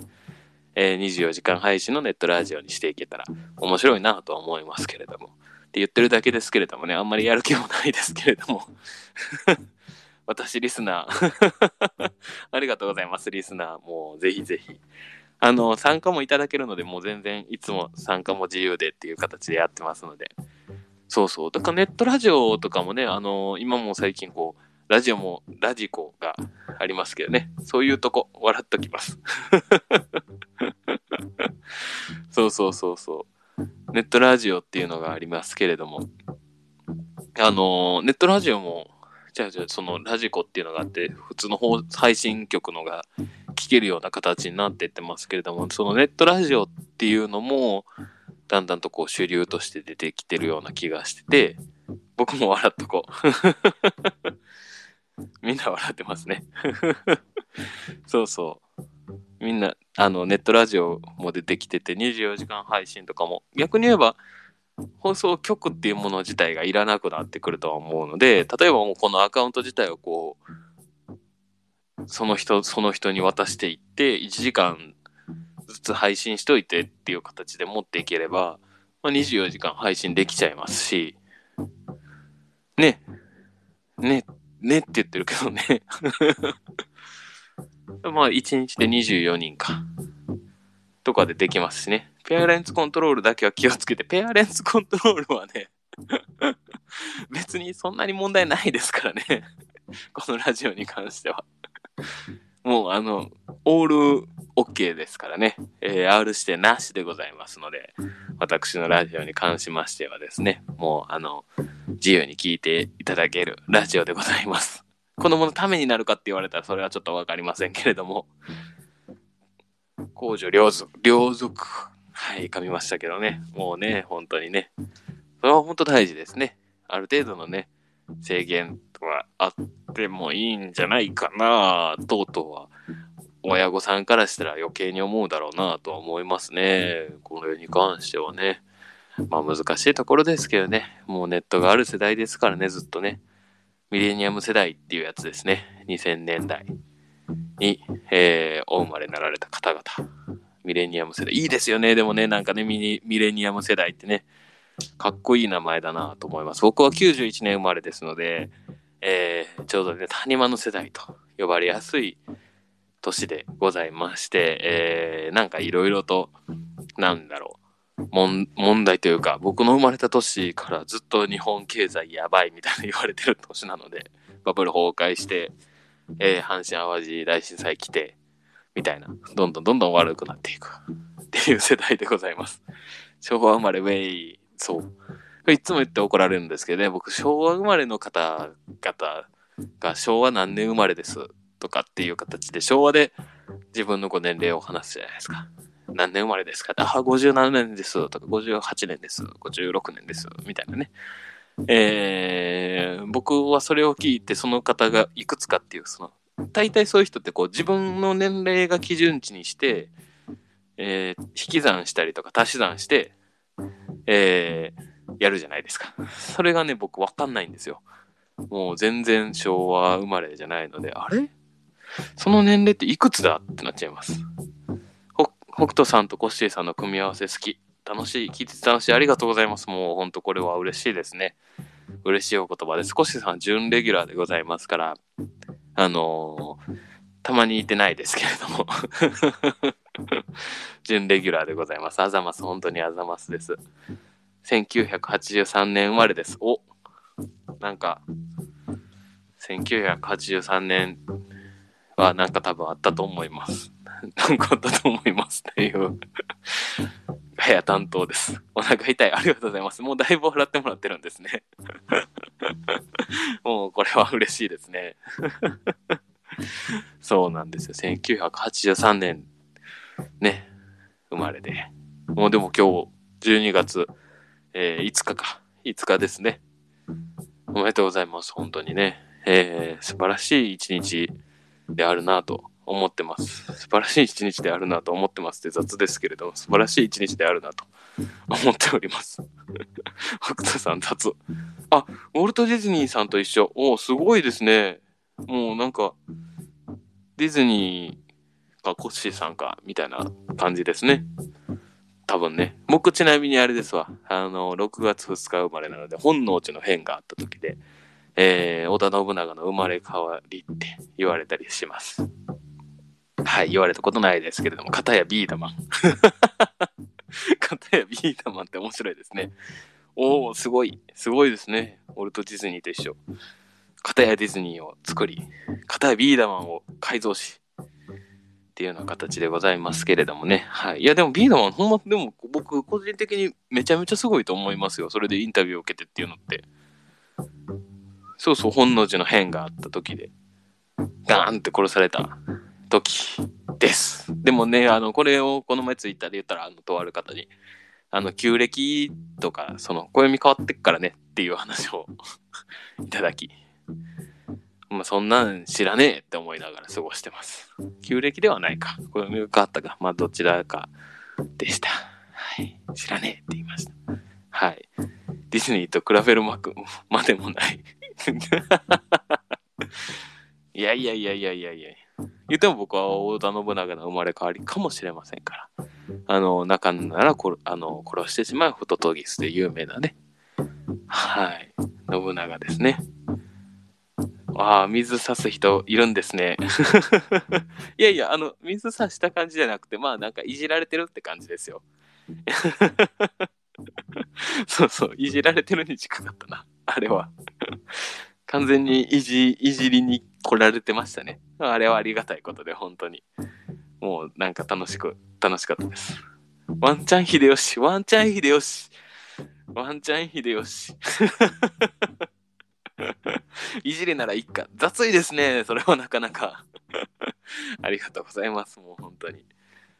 えー24時間配信のネットラジオにしていけたら面白いなとは思いますけれども。って言ってるだけですけれどもね、あんまりやる気もないですけれども。[LAUGHS] 私、リスナー。[LAUGHS] ありがとうございます、リスナー。もう、ぜひぜひ。あの、参加もいただけるので、もう全然、いつも参加も自由でっていう形でやってますので。そうそう。だからネットラジオとかもね、あの、今も最近こう、ラジオも、ラジコがありますけどね。そういうとこ、笑っときます。[LAUGHS] そうそうそうそう。ネットラジオっていうのがありますけれども、あの、ネットラジオも、じゃあじゃあそのラジコっていうのがあって、普通の方配信局のが聞けるような形になっていってますけれども、そのネットラジオっていうのも、だんだんとこう主流として出てきてるような気がしてて、僕も笑っとこう。みんな笑ってますね。[LAUGHS] そうそう。みんな、あの、ネットラジオも出てきてて、24時間配信とかも、逆に言えば、放送局っていうもの自体がいらなくなってくるとは思うので、例えばもうこのアカウント自体をこう、その人、その人に渡していって、1時間ずつ配信しといてっていう形で持っていければ、まあ、24時間配信できちゃいますし、ね、ね、ねって言ってるけどね。[LAUGHS] まあ、1日で24人か。とかでできますしね。ペアレンツコントロールだけは気をつけて、ペアレンツコントロールはね、[LAUGHS] 別にそんなに問題ないですからね。このラジオに関しては。もうあの、オール OK ですからね。えー R 指定なしでございますので、私のラジオに関しましてはですね、もうあの、自由に聞いていただけるラジオでございます。子供のためになるかって言われたらそれはちょっとわかりませんけれども、公序良俗、良俗。はい、噛みましたけどね。もうね、本当にね。それは本当大事ですね。ある程度のね、制限はあってもいいんじゃないかな、とうとうは。親御さんからしたら余計に思うだろうなとは思いますね。これに関してはね。まあ難しいところですけどね。もうネットがある世代ですからね、ずっとね。ミレニアム世代っていうやつですね。2000年代に、えーお生まれになられた方々。ミレニアム世代。いいですよね。でもね、なんかねミニ、ミレニアム世代ってね、かっこいい名前だなと思います。僕は91年生まれですので、えーちょうどね、谷間の世代と呼ばれやすい年でございまして、えーなんかいろいろと、なんだろう、問題というか、僕の生まれた年からずっと日本経済やばいみたいな言われてる年なので、バブル崩壊して、えー阪神淡路大震災来て、みたいな、どんどんどんどん悪くなっていくっていう世代でございます。昭和生まれウェイ、そう。いつも言って怒られるんですけどね、僕昭和生まれの方々が昭和何年生まれですとかっていう形で昭和で自分のご年齢を話すじゃないですか。何年生まれですかあ、57年ですとか58年です、56年ですみたいなね。えー、僕はそれを聞いてその方がいくつかっていうその大体そういう人ってこう自分の年齢が基準値にして、えー引き算したりとか足し算して、えーやるじゃないですか。それがね、僕わかんないんですよ。もう全然昭和生まれじゃないので、あれ？その年齢っていくつだってなっちゃいます。北斗さんとコッシーさんの組み合わせ好き。楽しい。聞いてて楽しい。ありがとうございます。もうほんとこれは嬉しいですね。嬉しいお言葉です。コッシーさん準レギュラーでございますから、あのーたまにいてないですけれども。準レギュラーでございます。あざます。本当にあざますです。1983年生まれです。おなんか、1983年はなんか多分あったと思います。[LAUGHS] なんかあったと思いますっていう。ガヤ担当です。お腹痛い。ありがとうございます。もうだいぶ払ってもらってるんですね。[LAUGHS] もうこれは嬉しいですね。そうなんですよ。1983年、ね、生まれで。もうでも今日、12月、えー5日か。5日ですね。おめでとうございます。本当にね。えー素晴らしい一日であるなと思ってます。素晴らしい一日であるなと思ってますって雑ですけれども、素晴らしい一日であるなと思っております。[LAUGHS] 北斗さん雑。あ、ウォルト・ディズニーさんと一緒。おすごいですね。もうなんか、ディズニーかコッシーさんか、みたいな感じですね。多分ね。僕ちなみにあれですわ。あの、6月2日生まれなので、本能寺の変があった時で、えー、織田信長の生まれ変わりって言われたりします。はい、言われたことないですけれども、片やビーダマン。[LAUGHS] 片やビーダマンって面白いですね。おお、すごい。すごいですね。オルトディズニーと一緒。片やディズニーを作り、片やビーダマンを改造し、っていうような形でございますけれどもね。はい。いや、でもビーダマン、ほんま、でも僕、個人的にめちゃめちゃすごいと思いますよ。それでインタビューを受けてっていうのって。そうそう、本能寺の変があった時で、ガーンって殺された時です。でもね、あの、これをこの前ツイッターで言ったら、あの、とある方に、あの、旧暦とか、その、暦変わってっからねっていう話を [LAUGHS] いただき、まあ、そんなん知らねえって思いながら過ごしてます。旧暦ではないか。暦が変わったか。まあ、どちらかでした。はい。知らねえって言いました。はい。ディズニーと比べるまくまでもない。[LAUGHS] いやいやいやいやいやいや。言っても僕は織田信長の生まれ変わりかもしれませんから。あの、中ならこあの殺してしまうホトトギスで有名なね。はい。信長ですね。ああ、水差す人いるんですね。いやいや、あの、水差した感じじゃなくて、まあなんかいじられてるって感じですよ。そうそう、いじられてるに近かったな、あれは。完全にいじ、いじりに来られてましたね。あれはありがたいことで、本当に。もうなんか楽しく、楽しかったです。ワンチャン秀吉、ワンチャン秀吉、ワンチャン秀吉。[LAUGHS] いじりならいいか。雑いですね。それはなかなか。[LAUGHS] ありがとうございます。もう本当に。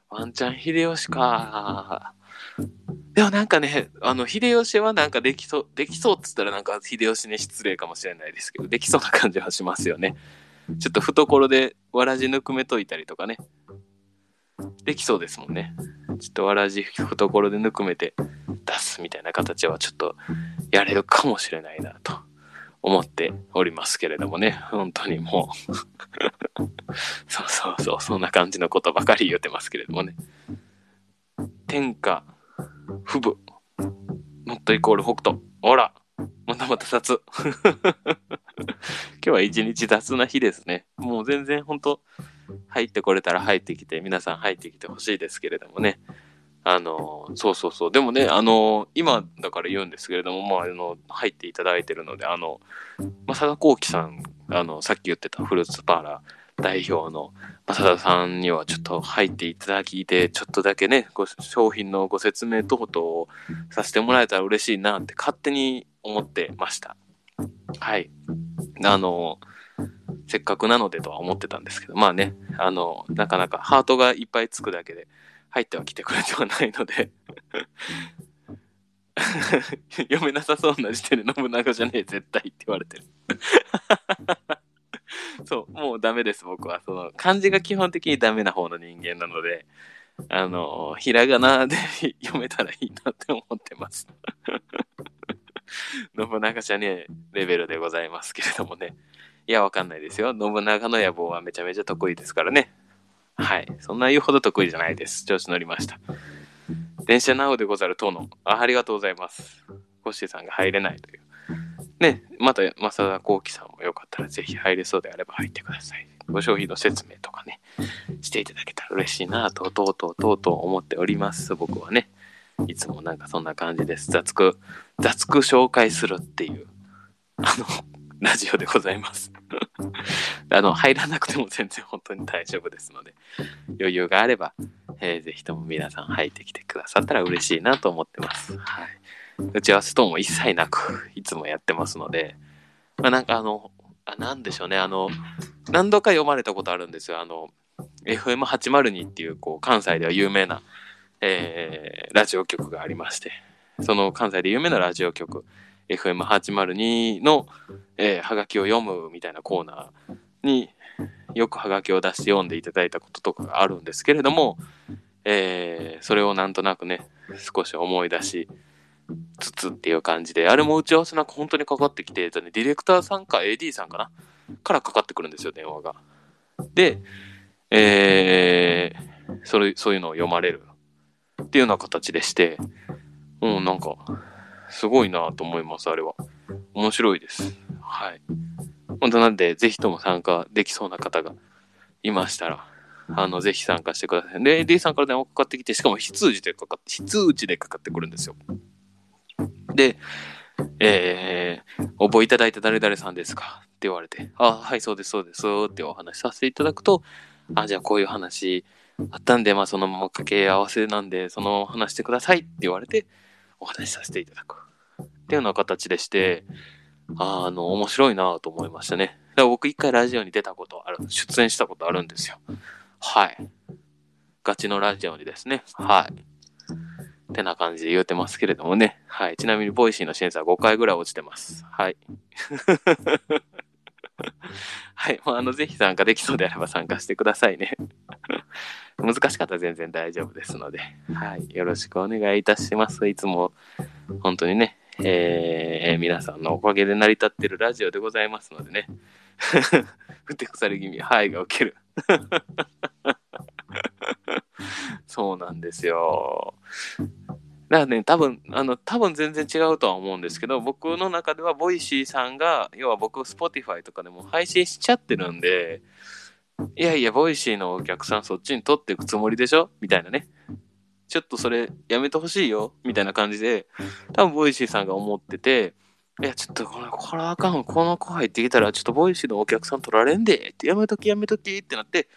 ワンチャン秀吉か。でもなんかね、あの、秀吉はなんかできそう、できそうっつったらなんか秀吉に失礼かもしれないですけど、できそうな感じはしますよね。ちょっと懐でわらじぬくめといたりとかね。できそうですもんね。ちょっとわらじ懐でぬくめて出すみたいな形はちょっとやれるかもしれないなと思っておりますけれどもね。本当にもうそうそうそう、そんな感じのことばかり言ってますけれどもね。天下、不部、ノットイコール北斗。ほら、またまた雑。今日は一日雑な日ですね。もう全然本当入ってこれたら入ってきて、皆さん入ってきてほしいですけれどもね。あの、そうそうそう。でもね、あの、今だから言うんですけれども、まあ、あの、入っていただいてるので、あの、正田幸喜さん、あの、さっき言ってたフルーツパーラー代表の正田さんにはちょっと入っていただきて、ちょっとだけね、ご商品のご説明等々をさせてもらえたら嬉しいなって勝手に思ってました。はい。あの、せっかくなのでとは思ってたんですけど、まあね、あの、なかなかハートがいっぱいつくだけで入ってはきてくれてはないので、読めなさそうな時点で信長じゃねえ、絶対って言われてる。[LAUGHS] そう、もうダメです、僕は。その、漢字が基本的にダメな方の人間なので、あの、ひらがなで読めたらいいなって思ってます。[LAUGHS] 信長じゃねえレベルでございますけれどもね。いや、わかんないですよ。信長の野望はめちゃめちゃ得意ですからね。はい。そんな言うほど得意じゃないです。調子乗りました。電車なおでござるとの。あ、ありがとうございます。コッシーさんが入れないという。ね、また、正田幸喜さんもよかったらぜひ入れそうであれば入ってください。ご商品の説明とかね、していただけたら嬉しいなと、とうとうとうとう思っております。僕はね。いつもなんかそんな感じです。雑く、雑く紹介するっていう、あの、ラジオでございます。[LAUGHS] あの、入らなくても全然本当に大丈夫ですので、余裕があれば、えーぜひとも皆さん入ってきてくださったら嬉しいなと思ってます。はい。打ち合わせ等も一切なく、いつもやってますので、まあなんかあの、あ、なんでしょうね、あの、何度か読まれたことあるんですよ。あの、FM802 っていう、こう、関西では有名な、えーラジオ局がありまして、その関西で有名なラジオ局、FM802 の、えー、はがきを読むみたいなコーナーによくハガキを出して読んでいただいたこととかがあるんですけれども、えー、それをなんとなくね、少し思い出しつつっていう感じで、あれも打ち合わせなんか本当にかかってきて、ディレクターさんか AD さんかなからかかってくるんですよ、電話が。で、えー、それ、そういうのを読まれるっていうような形でして、うん、なんか、すごいなと思います、あれは。面白いです。はい。本当なんで、ぜひとも参加できそうな方がいましたら、あの、ぜひ参加してください。で、D さんから電話かかってきて、しかも非通知でかかって、非通知でかかってくるんですよ。で、えー、応募いただいた誰々さんですか？って言われて、あ、はい、そうです、そうです、ってお話しさせていただくと、あ、じゃあこういう話あったんで、まあそのまま掛け合わせなんで、その話してくださいって言われて、お話しさせていただく。っていうような形でして、あの、面白いなと思いましたね。だから僕一回ラジオに出たことある、出演したことあるんですよ。はい。ガチのラジオにですね。はい。ってな感じで言うてますけれどもね。はい。ちなみに、 Voicy の審査は5回ぐらい落ちてます。はい。[LAUGHS] はい。まあ、あの、ぜひ参加できそうであれば参加してくださいね。難しかったら全然大丈夫ですので。はい。よろしくお願いいたします。いつも、本当にね、えー、皆さんのおかげで成り立ってるラジオでございますのでね。[LAUGHS] ふてくされ気味、はいが受ける。[LAUGHS] そうなんですよ。だからね、多分、あの、多分全然違うとは思うんですけど、僕の中では、 Voicy さんが、要は僕、Spotify とかでも配信しちゃってるんで、いやいや、 Voicy のお客さんそっちに取っていくつもりでしょ？みたいなね。ちょっとそれやめてほしいよ？みたいな感じで、多分 Voicy さんが思ってて、いや、ちょっとこれ、これあかん。この子入ってきたら、ちょっと Voicy のお客さん取られんで、ってやめときやめときってなって、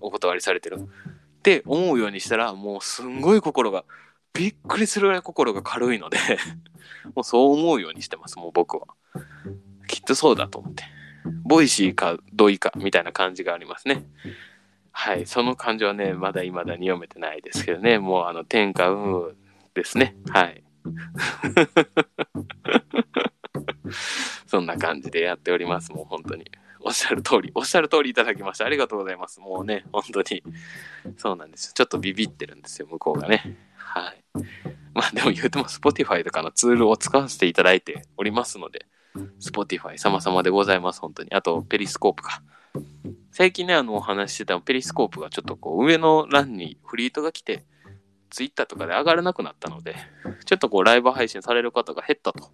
お断りされてる。って思うようにしたら、もうすんごい心が、びっくりするぐらい心が軽いのでもうそう思うようにしてます、もう僕は。きっとそうだと思って。 Voicy かドイかみたいな感じがありますね。はい、その感情はね、まだ未だに読めてないですけどね、もうあの、天下運ですね。はい。[LAUGHS] そんな感じでやっております、もう本当に。おっしゃる通り、おっしゃる通りいただきました。ありがとうございます。もうね、本当に。そうなんですよ。ちょっとビビってるんですよ、向こうがね。はい。まあでも言うても Spotify とかのツールを使わせていただいておりますので、Spotify 様々でございます、本当に。あと、ペリスコープか。最近ね、あの、お話ししてたペリスコープがちょっとこう、上の欄にフリートが来て、ツイッターとかで上がらなくなったので、ちょっとこう、ライブ配信される方が減ったと、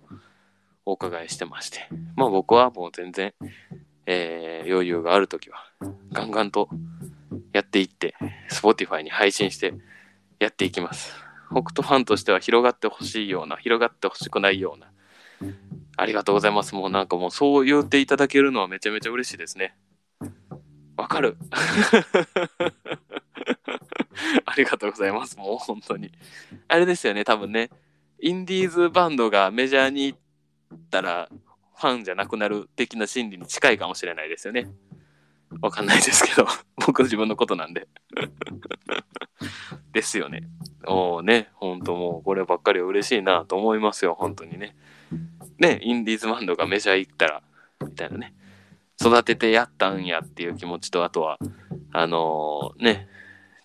お伺いしてまして。まあ僕はもう全然、えー、余裕があるときは、ガンガンとやっていって、Spotify に配信してやっていきます。北斗ファンとしては広がってほしいような、広がってほしくないような、ありがとうございます。もうなんかもうそう言っていただけるのはめちゃめちゃ嬉しいですね。わかる。[LAUGHS] ありがとうございます。もう本当に。あれですよね、多分ね。インディーズバンドがメジャーに行ったらファンじゃなくなる的な心理に近いかもしれないですよね。わかんないですけど、[LAUGHS] 僕自分のことなんで。ですよね。おね、ほんともうこればっかりは嬉しいなと思いますよ、本当にね。ね、インディーズバンドがメジャー行ったら、みたいなね。育ててやったんやっていう気持ちと、あとは、あのー、ね、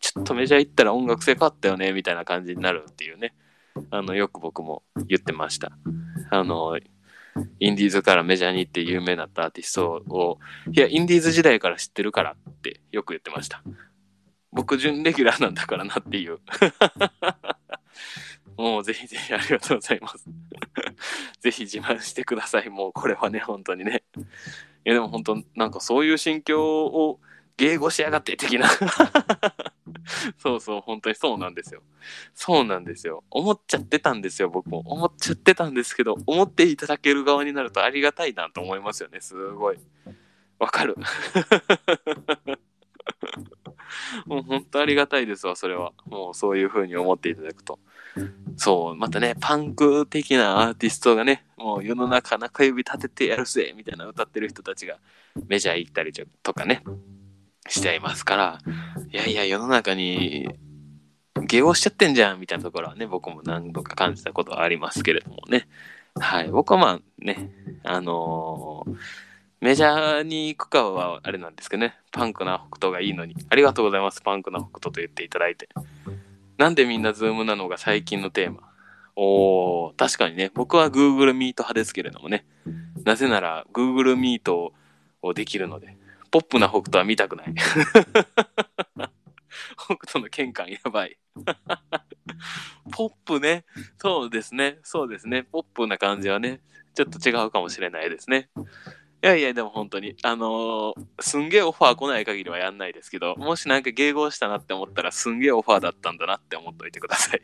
ちょっとメジャー行ったら音楽性変わったよね、みたいな感じになるっていうね。あの、よく僕も言ってました。あのー、インディーズからメジャーに行って有名になったアーティストを、いや、インディーズ時代から知ってるからってよく言ってました。僕、準レギュラーなんだからなっていう。[LAUGHS] もうぜひぜひありがとうございます。[LAUGHS] ぜひ自慢してください。もうこれはね、本当にね。いやでも本当、なんかそういう心境を迎合しやがって的な [LAUGHS] そうそう、本当にそうなんですよ。そうなんですよ。思っちゃってたんですよ、僕も。思っちゃってたんですけど、思っていただける側になるとありがたいなと思いますよね、すごい。わかる。[LAUGHS] もう本当ありがたいですわ、それは。もうそういう風に思っていただくと。そう、またね、パンク的なアーティストがね、もう世の中中指立ててやるぜ、みたいな歌ってる人たちがメジャー行ったりとかね、しちゃいますから、いやいや、世の中に迎合しちゃってんじゃん、みたいなところはね、僕も何度か感じたことはありますけれどもね。はい、僕はまあね、あのーメジャーに行くかはあれなんですけどね。パンクな北斗がいいのに。ありがとうございます。パンクな北斗と言っていただいて。なんでみんな Zoom なのが最近のテーマ？おー、確かにね。僕は Google Meet 派ですけれどもね。なぜなら Google Meet をできるので。ポップな北斗は見たくない。[LAUGHS] 北斗の喧嘩やばい。[LAUGHS] ポップね。そうですね。そうですね。ポップな感じはね、ちょっと違うかもしれないですね。いやいや、でも本当に、あのーすんげえオファー来ない限りはやんないですけど、もしなんか迎合したなって思ったら、すんげえオファーだったんだなって思っといてください。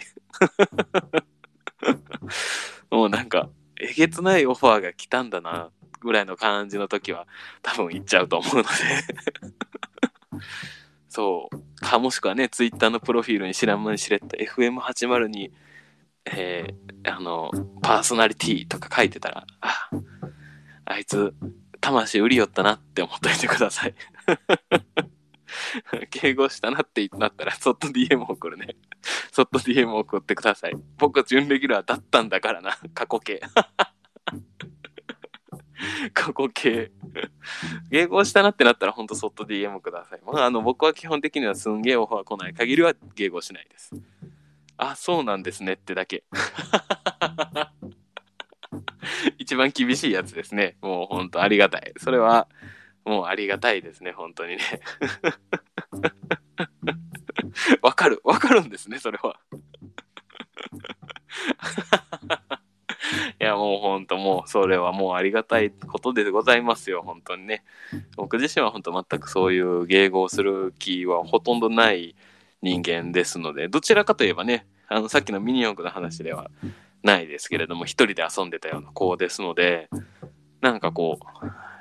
[LAUGHS] もうなんか、えげつないオファーが来たんだな、ぐらいの感じの時は、多分行っちゃうと思うので。[LAUGHS] そう。か、もしくはね、ツイッターのプロフィールに知らん間にしれた FM802、えー、あの、パーソナリティとか書いてたら、あ、あいつ、魂売りよったなって思っといてください。[LAUGHS] 敬語したなってなったら、そっと DM 送るね。そっと DM 送ってください。僕は準レギュラーだったんだからな。過去形。[LAUGHS] 過去形。迎合したなってなったら、ほんとそっと DM ください。まあ、あの、僕は基本的にはすんげえオファー来ない限りは迎合しないです。あ、そうなんですねってだけ。[LAUGHS] 一番厳しいやつですね。もうほんとありがたい。それは、もうありがたいですね、本当にね。[LAUGHS] わかる、わかるんですね、それは。[LAUGHS] いや、もう本当もう、それはもうありがたいことでございますよ、本当にね。僕自身は本当全くそういう迎合する気はほとんどない人間ですので、どちらかといえばね、あの、さっきのミニ四駆の話ではないですけれども、一人で遊んでたような子ですので、なんかこう、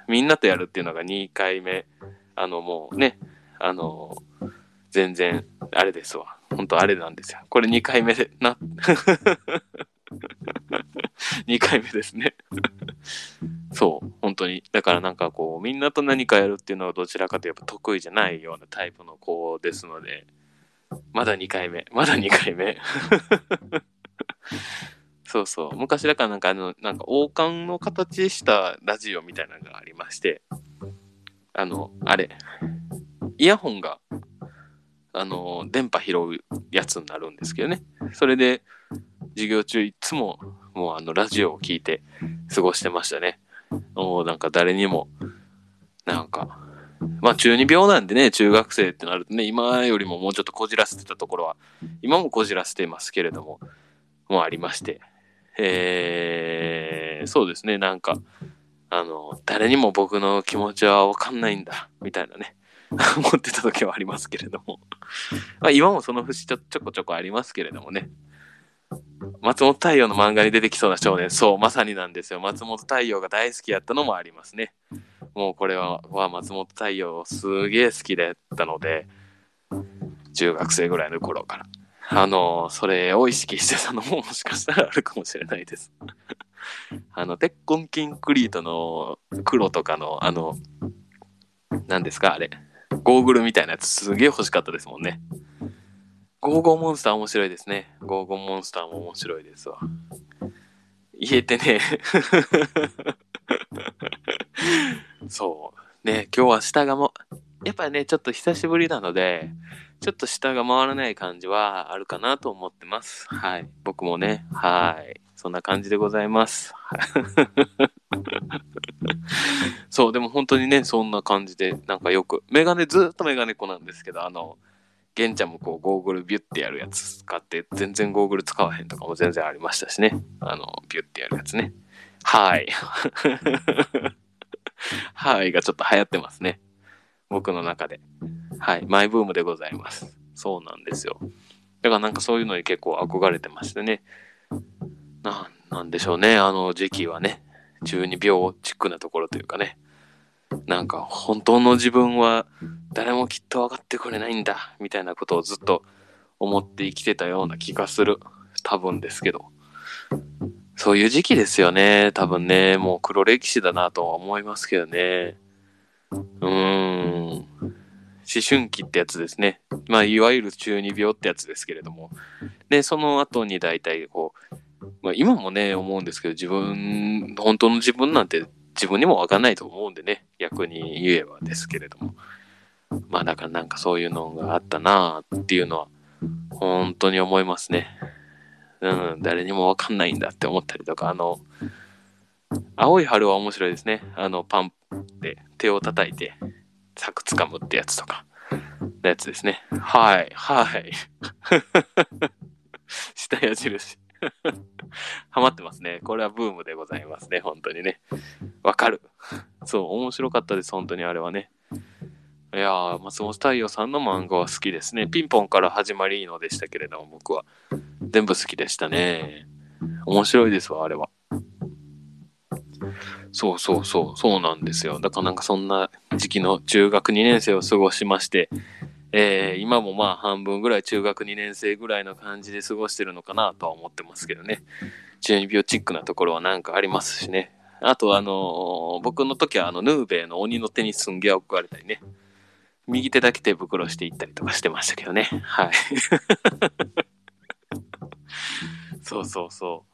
みんなとやるっていうのが2回目、あの、もうね、あの、全然、あれですわ。本当あれなんですよ。これ2回目で、な、[LAUGHS] 2回目ですね。そう、本当に。だからなんかこう、みんなと何かやるっていうのはどちらかといえば得意じゃないようなタイプの子ですので、まだ2回目、まだ2回目。そうそう。昔だからなんかあの、なんか王冠の形したラジオみたいなのがありまして、あの、あれ、イヤホンが、あの、電波拾うやつになるんですけどね。それで、授業中いつも、もうあの、ラジオを聞いて過ごしてましたね。もうなんか誰にも、なんか、まあ中二病なんでね、中学生ってなるとね、今よりももうちょっとこじらせてたところは、今もこじらせてますけれども、もうありまして、えー、そうですね、なんか、あの、誰にも僕の気持ちはわかんないんだ、みたいなね、[LAUGHS] 思ってた時はありますけれども。[LAUGHS] まあ今もその節ちょちょこちょこありますけれどもね。松本太陽の漫画に出てきそうな少年、そう、まさになんですよ。松本太陽が大好きやったのもありますね。もうこれは、は松本太陽すげえ好きだったので、中学生ぐらいの頃から。[LAUGHS] あの、それを意識してたのももしかしたらあるかもしれないです。[LAUGHS] あの、鉄痕キンクリートの黒とかの、あの、何ですかあれ。ゴーグルみたいなやつすげえ欲しかったですもんね。ゴーゴーモンスター面白いですね。ゴーゴーモンスターも面白いですわ。言えてね。[LAUGHS] そう。ね、今日は下がも、やっぱね、ちょっと久しぶりなので、ちょっと下が回らない感じはあるかなと思ってます。はい。僕もね、はい。そんな感じでございます。[LAUGHS] そう、でも本当にね、そんな感じで、なんかよく、メガネ、ずっとメガネっ子なんですけど、あの、ゲンちゃんもこう、ゴーグルビュッてやるやつ使って、全然ゴーグル使わへんとかも全然ありましたしね。あの、ビュッてやるやつね。はい。[LAUGHS] はいがちょっと流行ってますね。僕の中で。はい。マイブームでございます。そうなんですよ。だからなんかそういうのに結構憧れてましてね。な、なんでしょうね。あの時期はね。中二病チックなところというかね。なんか本当の自分は誰もきっと分かってくれないんだ。みたいなことをずっと思って生きてたような気がする。多分ですけど。そういう時期ですよね。多分ね。もう黒歴史だなとは思いますけどね。うーん。思春期ってやつですね。まあ、いわゆる中二病ってやつですけれども。で、その後に大体こう、まあ、今もね、思うんですけど、自分、本当の自分なんて自分にもわかんないと思うんでね。逆に言えばですけれども。まあだからなんかそういうのがあったなっていうのは、本当に思いますね。うん、誰にもわかんないんだって思ったりとか、あの、青い春は面白いですね。あの、パンで手を叩いて、柵掴むってやつとか、のやつですね。はい、はい。[LAUGHS] 下矢印。[LAUGHS] ハマってますね。これはブームでございますね。本当にね。わかる。そう、面白かったです。本当にあれはね。いやー、松本太陽さんの漫画は好きですね。ピンポンから始まりいいのでしたけれども、僕は。全部好きでしたね。面白いですわ、あれは。そうそうそう、そうなんですよ。だからなんかそんな時期の中学2年生を過ごしまして、えー、今もまあ半分ぐらい中学2年生ぐらいの感じで過ごしてるのかなとは思ってますけどね。中二病チックなところはなんかありますしね。あとあのー、僕の時はあのヌーベイの鬼の手にすんげえ怒られたりね。右手だけ手袋していったりとかしてましたけどね。はい。[LAUGHS] そうそうそう。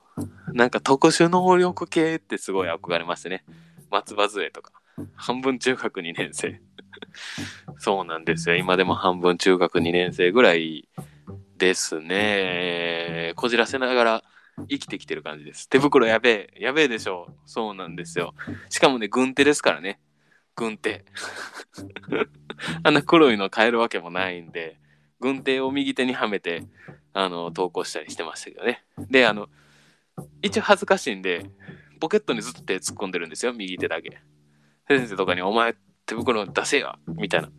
なんか特殊能力系ってすごい憧れましてね。松葉杖とか。半分中学2年生。[LAUGHS] そうなんですよ。今でも半分中学2年生ぐらいですね。こじらせながら生きてきてる感じです。手袋やべえ。やべえでしょ。そうなんですよ。しかもね、軍手ですからね。軍手。[LAUGHS] あんな黒いの買えるわけもないんで、軍手を右手にはめて、あの、投稿したりしてましたけどね。で、あの、一応恥ずかしいんで、ポケットにずっと手突っ込んでるんですよ、右手だけ。先生とかに、お前手袋出せよみたいな。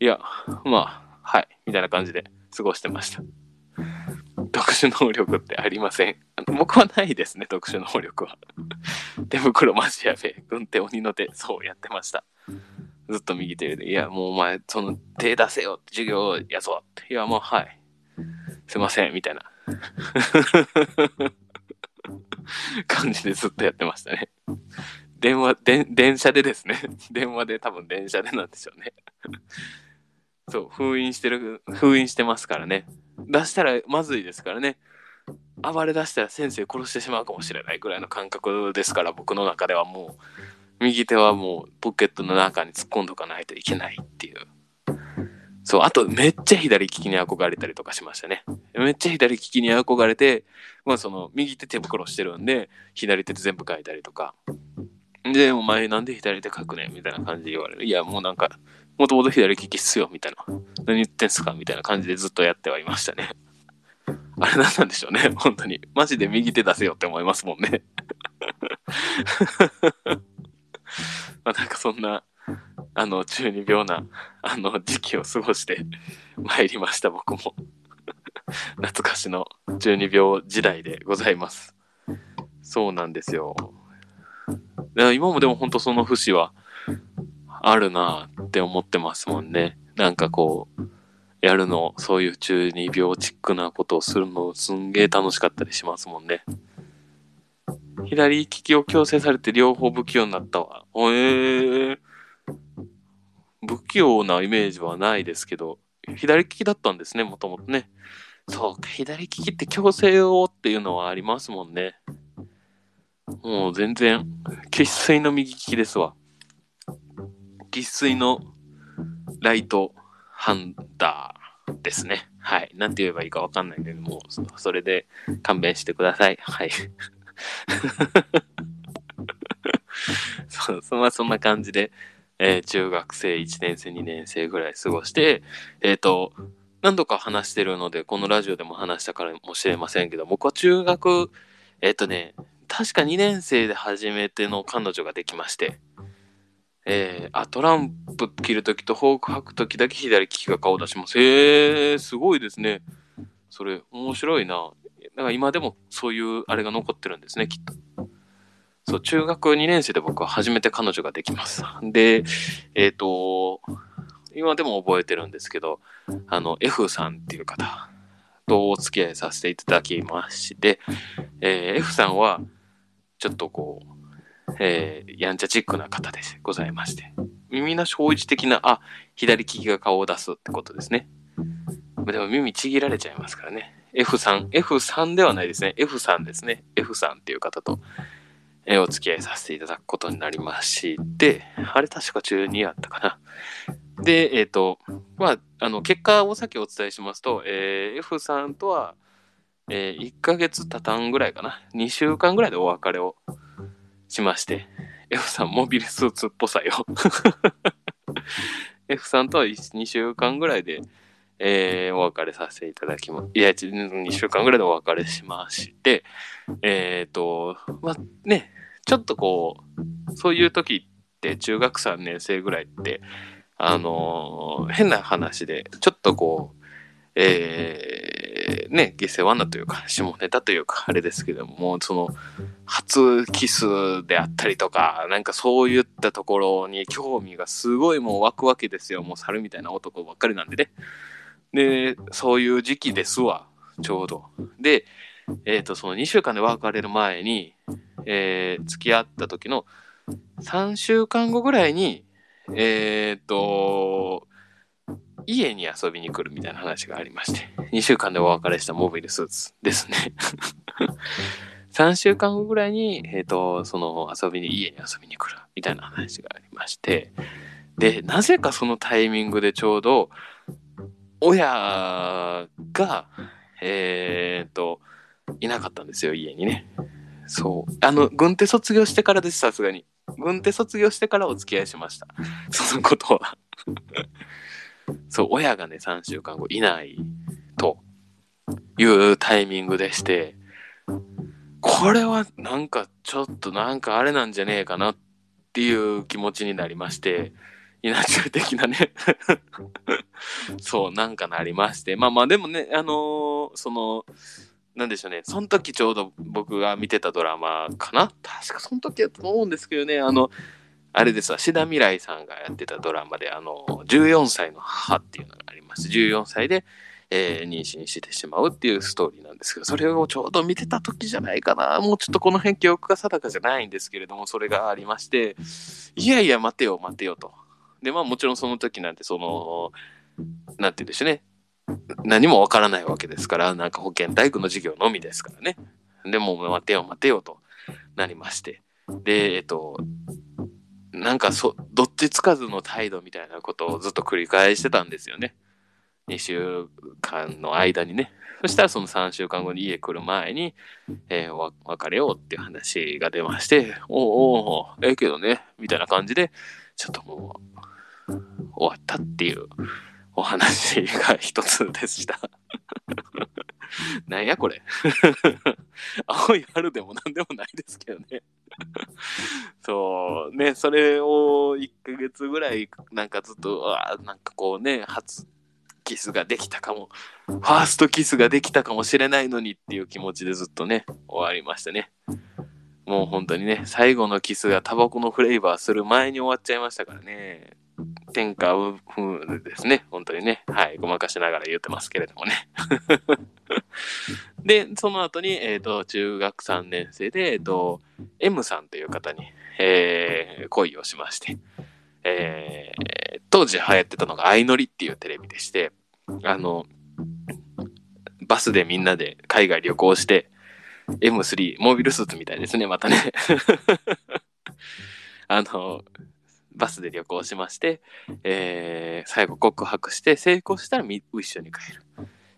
いや、まあ、はい、みたいな感じで過ごしてました。特殊能力ってありません。僕はないですね、特殊能力は。手袋マジやべえ。軍手鬼の手、そうやってました。ずっと右手で、いや、もうお前、その手出せよ授業やぞって。いや、もうはい。すいません、みたいな。感じでずっとやってましたね。電話、で電車でですね。[LAUGHS] 電話で多分電車でなんでしょうね。そう、封印してる、封印してますからね。出したらまずいですからね。暴れ出したら先生殺してしまうかもしれないぐらいの感覚ですから、僕の中ではもう、右手はもうポケットの中に突っ込んどかないといけないっていう。そう、あとめっちゃ左利きに憧れたりとかしましたね。めっちゃ左利きに憧れて、まあその右手手袋してるんで、左手で全部書いたりとか。で、お前なんで左手書くねみたいな感じで言われる。いや、もうなんか、もともと左利きっすよ、みたいな。何言ってんすかみたいな感じでずっとやってはいましたね。[LAUGHS] あれなんなんでしょうね、本当に。マジで右手出せよって思いますもんね。[LAUGHS] まあなんかそんな、あの、中二病な、あの、時期を過ごして参りました、僕も。[LAUGHS] 懐かしの中二病時代でございます。そうなんですよ。今もでも本当その節はあるなって思ってますもんね。なんかこう、やるの、そういう中二病チックなことをするのすんげえ楽しかったりしますもんね。左利きを強制されて両方不器用になったわ。えー、不器用なイメージはないですけど、左利きだったんですね、もともとね。そうか、左利きって強制をっていうのはありますもんね。もう全然、生粋の右利きですわ。生粋のライトハンダーですね。はい。なんて言えばいいかわかんないけどもう、それで勘弁してください。はい。[LAUGHS] そう、そまあ、そんな感じで、えー、中学生1年生、2年生ぐらい過ごして、えっ、ー、と、何度か話してるので、このラジオでも話したからもしれませんけど、僕は中学、えっ、ー、とね、確か2年生で初めての彼女ができまして、えー、あ、トランプ切るときとフォーク吐くときだけ左利きが顔出します。へえー、すごいですね。それ、面白いな。だから今でもそういうあれが残ってるんですね、きっと。そう、中学2年生で僕は初めて彼女ができます。で、えっ、ー、と、今でも覚えてるんですけど、あの、F さんっていう方とお付き合いさせていただきまして、えー、F さんは、ちょっとこう、えー、やんちゃチックな方でございまして、耳の正一的な、あ、左利きが顔を出すってことですね。でも耳ちぎられちゃいますからね。F さん、F さんではないですね。F さんですね。F さんっていう方と、えーお付き合いさせていただくことになりまして、あれ確か中2やったかな。で、えっ、と、まあ、あの、結果を先お伝えしますと、えー F さんとは、え1ヶ月経たんぐらいかな。2週間ぐらいでお別れをしまして、F さんモビルスーツっぽさよ。[LAUGHS] F さんとは2週間ぐらいで、えーお別れさせていただきま、いや、2週間ぐらいでお別れしまして、えっ、と、まあね、ちょっとこう、そういう時って中学3年生ぐらいって、あの変な話で、ちょっとこう、えーね、下世話なというか、下ネタというか、あれですけども、もうその、初キスであったりとか、なんかそういったところに興味がすごいもう湧くわけですよ。もう猿みたいな男ばっかりなんでね。で、そういう時期ですわ、ちょうど。で、えっ、と、その2週間で別れる前に、えー付き合った時の3週間後ぐらいに、えっ、と、家に遊びに来るみたいな話がありまして、2週間でお別れしたモビルスーツですね。[LAUGHS] 3週間後ぐらいに、えっ、と、その遊びに、家に遊びに来るみたいな話がありまして、で、なぜかそのタイミングでちょうど、親が、えっ、と、いなかったんですよ、家にね。そう。あの、軍手卒業してからです、さすがに。軍手卒業してからお付き合いしました。そのことは。そう、親がね、3週間後いないというタイミングでして、これはなんかちょっとなんかあれなんじゃねえかなっていう気持ちになりまして、稲中的なね。[LAUGHS] そう、なんかなりまして。まあまあでもね、あのーその、なんでしょうね、その時ちょうど僕が見てたドラマかな？確かその時やったと思うんですけどね、あの、あれですわ、志田未来さんがやってたドラマで、あの、14歳の母っていうのがありまして、14歳で、えー妊娠してしまうっていうストーリーなんですけど、それをちょうど見てた時じゃないかな。もうちょっとこの辺記憶が定かじゃないんですけれども、それがありまして、いやいや、待てよ、待てよと。で、まあもちろんその時なんて、その、なんて言うんでしょうね。何もわからないわけですから、なんか保健体育の授業のみですからね。でも、待てよ、待てよとなりまして。で、えっと、なんかそ、どっちつかずの態度みたいなことをずっと繰り返してたんですよね。2週間の間にね。そしたらその3週間後に家来る前に、えー別れようっていう話が出まして、おうおうええけどね、みたいな感じで、ちょっともう、終わったっていうお話が一つでした。なんやこれ。青い春でもなんでもないですけどね。そう、ね、それを1ヶ月ぐらい、なんかずっと、うわーなんかこうね、初キスができたかも、ファーストキスができたかもしれないのにっていう気持ちでずっとね、終わりましたね。もう本当にね、最後のキスがタバコのフレーバーする前に終わっちゃいましたからね。天下風ですね。本当にね。はい。ごまかしながら言ってますけれどもね。[LAUGHS] で、その後に、えっ、と、中学3年生で、えっ、と、M さんという方に、えー恋をしまして、えー当時流行ってたのが相乗りっていうテレビでして、あの、バスでみんなで海外旅行して、M3、モービルスーツみたいですね、またね。[LAUGHS] あの、バスで旅行しまして、えー最後告白して、成功したら一緒に帰る。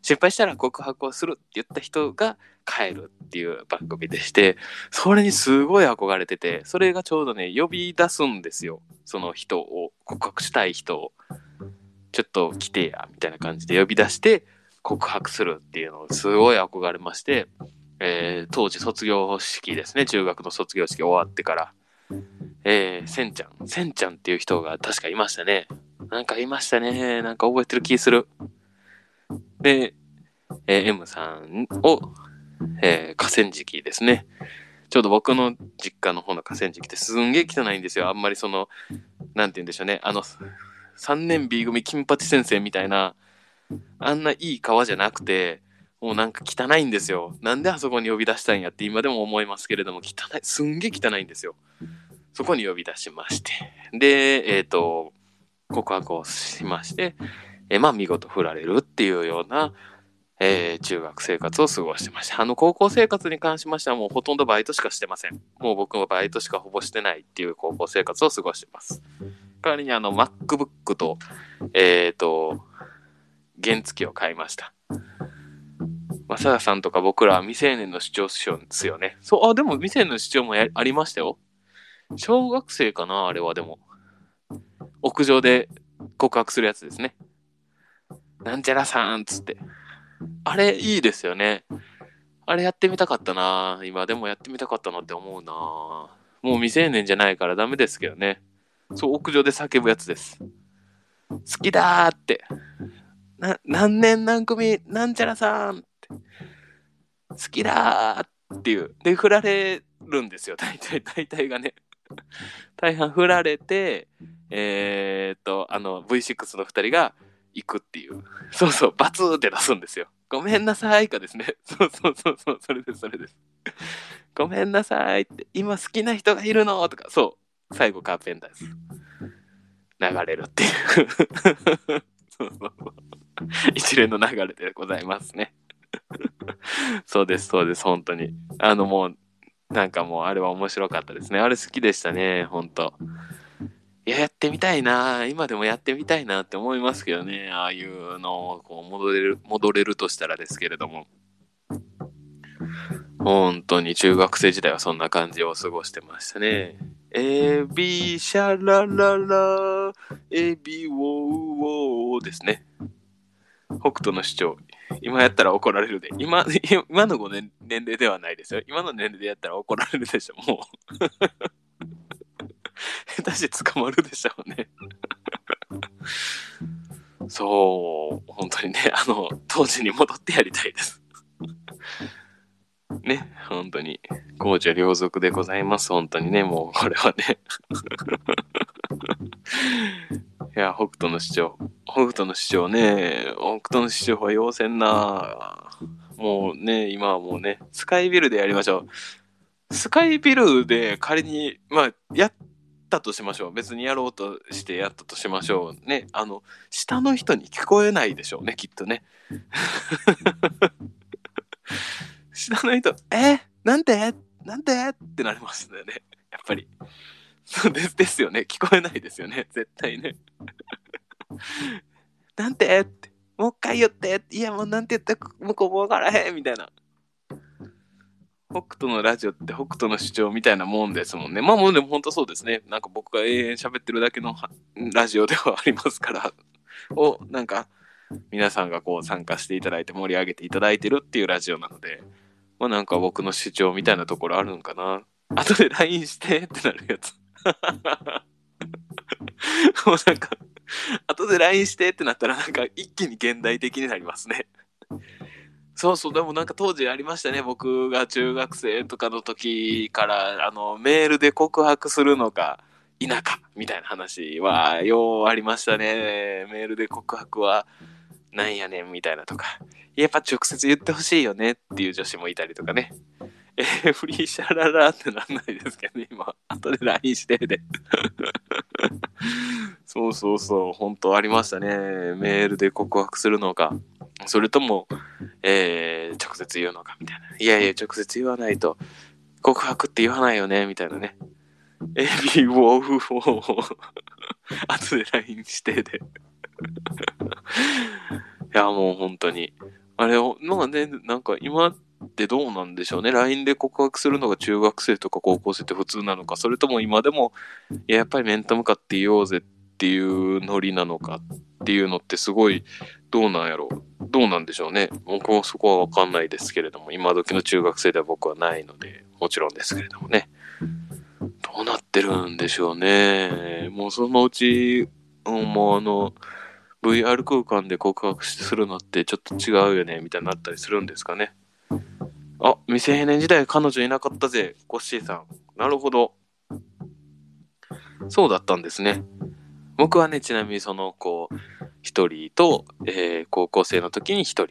失敗したら告白をするって言った人が帰るっていう番組でして、それにすごい憧れてて、それがちょうどね、呼び出すんですよ。その人を、告白したい人を。ちょっと来てや、みたいな感じで呼び出して告白するっていうのをすごい憧れまして、えー当時卒業式ですね、中学の卒業式終わってから、えー、せんちゃん、せんちゃんっていう人が確かいましたね。なんかいましたね。なんか覚えてる気する。で、えー M さんを、えー河川敷ですね。ちょうど僕の実家の方の河川敷ってすんげえ汚いんですよ。あんまりその、なんて言うんでしょうね。あの、3年 B 組金八先生みたいな、あんないい川じゃなくて、もうなんか汚いんですよ。なんであそこに呼び出したんやって今でも思いますけれども、汚い、すんげえ汚いんですよ。そこに呼び出しまして。で、えっ、と、告白をしまして、えーまあ見事振られるっていうような、えー中学生活を過ごしてました。あの、高校生活に関しましてはもうほとんどバイトしかしてません。もう僕はバイトしかほぼしてないっていう高校生活を過ごしてます。代わりにあの、MacBook と、えっ、と、原付を買いました。正田さんとか僕らは未成年の主張ですよね。そう、あ、でも未成年の主張もありましたよ。小学生かなあれはでも。屋上で告白するやつですね。なんちゃらさんつって。あれいいですよね。あれやってみたかったな今でもやってみたかったなって思うなもう未成年じゃないからダメですけどね。そう、屋上で叫ぶやつです。好きだーって。な、何年何組なんちゃらさんって。好きだーっていう。で、振られるんですよ。大体、大体がね。[LAUGHS] 大半振られて、えー、っと、あの、V6 の二人が行くっていう。そうそう、バツーって出すんですよ。ごめんなさいかですね。[LAUGHS] そうそうそうそう、それです、それです。ごめんなさいって、今好きな人がいるのとか、そう、最後カーペンターです。流れるっていう。[LAUGHS] そうそうそう。一連の流れでございますね。そうです、そうです、本当に。あのもう、なんかもうあれは面白かったですね。あれ好きでしたね、本当いや、やってみたいな今でもやってみたいなって思いますけどね。ああいうのをこう戻れる、戻れるとしたらですけれども。本当に中学生時代はそんな感じを過ごしてましたね。エビシャラララ、エビウォーウォーですね。北斗の主張。今やったら怒られるで。今、[LAUGHS] 今の5年年齢ではないですよ。今の年齢でやったら怒られるでしょ、もう。[LAUGHS] 下手し捕まるでしょうね。そう、本当にね、あの、当時に戻ってやりたいです。ね、本当に。公序良俗でございます。本当にね、もうこれはね。[LAUGHS] いや、北斗の主張。北斗の主張ね、北斗の主張は要せんなもうね、今はもうね、スカイビルでやりましょう。スカイビルで仮に、まあ、やったとしましょう。別にやろうとしてやったとしましょう。ね、あの、下の人に聞こえないでしょうね、きっとね。下の人、え？なんて？なんて？ってなりますよね。やっぱり。そ [LAUGHS] うですですよね。聞こえないですよね。絶対ね。[LAUGHS] なんて？って。もう一回言って。いや、もうなんて言った？ら向こうもわからへんみたいな。北斗のラジオって北斗の主張みたいなもんですもんね。まあもうでも本当そうですね。なんか僕が永遠喋ってるだけのラジオではありますから。を、なんか、皆さんがこう参加していただいて盛り上げていただいてるっていうラジオなので、まあなんか僕の主張みたいなところあるんかな。後で LINE してってなるやつ。[LAUGHS] もうなんか、後で LINE してってなったらなんか一気に現代的になりますね。そうそう、でもなんか当時ありましたね。僕が中学生とかの時から、あの、メールで告白するのか否かみたいな話はようありましたね。メールで告白はなんやねんみたいなとか。やっぱ直接言ってほしいよねっていう女子もいたりとかね。えー、フリーシャララってなんないですけどね、今。後で LINE してで。[LAUGHS] そうそうそう、本当ありましたね。メールで告白するのか、それとも、えー、直接言うのかみたいな。いやいや、直接言わないと、告白って言わないよね、みたいなね。エビウォーフォー。後で LINE してで。や、もう本当に。あれを、まあね、なんか今ってどうなんでしょうね。LINE で告白するのが中学生とか高校生って普通なのか、それとも今でも、いや、やっぱり面と向かって言おうぜっていうノリなのかっていうのってすごい、どうなんやろう。どうなんでしょうね。僕もそこはわかんないですけれども、今時の中学生では僕はないので、もちろんですけれどもね。どうなってるんでしょうね。もうそのうち、うんもうあの、VR 空間で告白するのってちょっと違うよね、みたいになったりするんですかね。あ、未成年時代彼女いなかったぜ、コッシーさん。なるほど。そうだったんですね。僕はね、ちなみにその子、一人と、えー高校生の時に一人。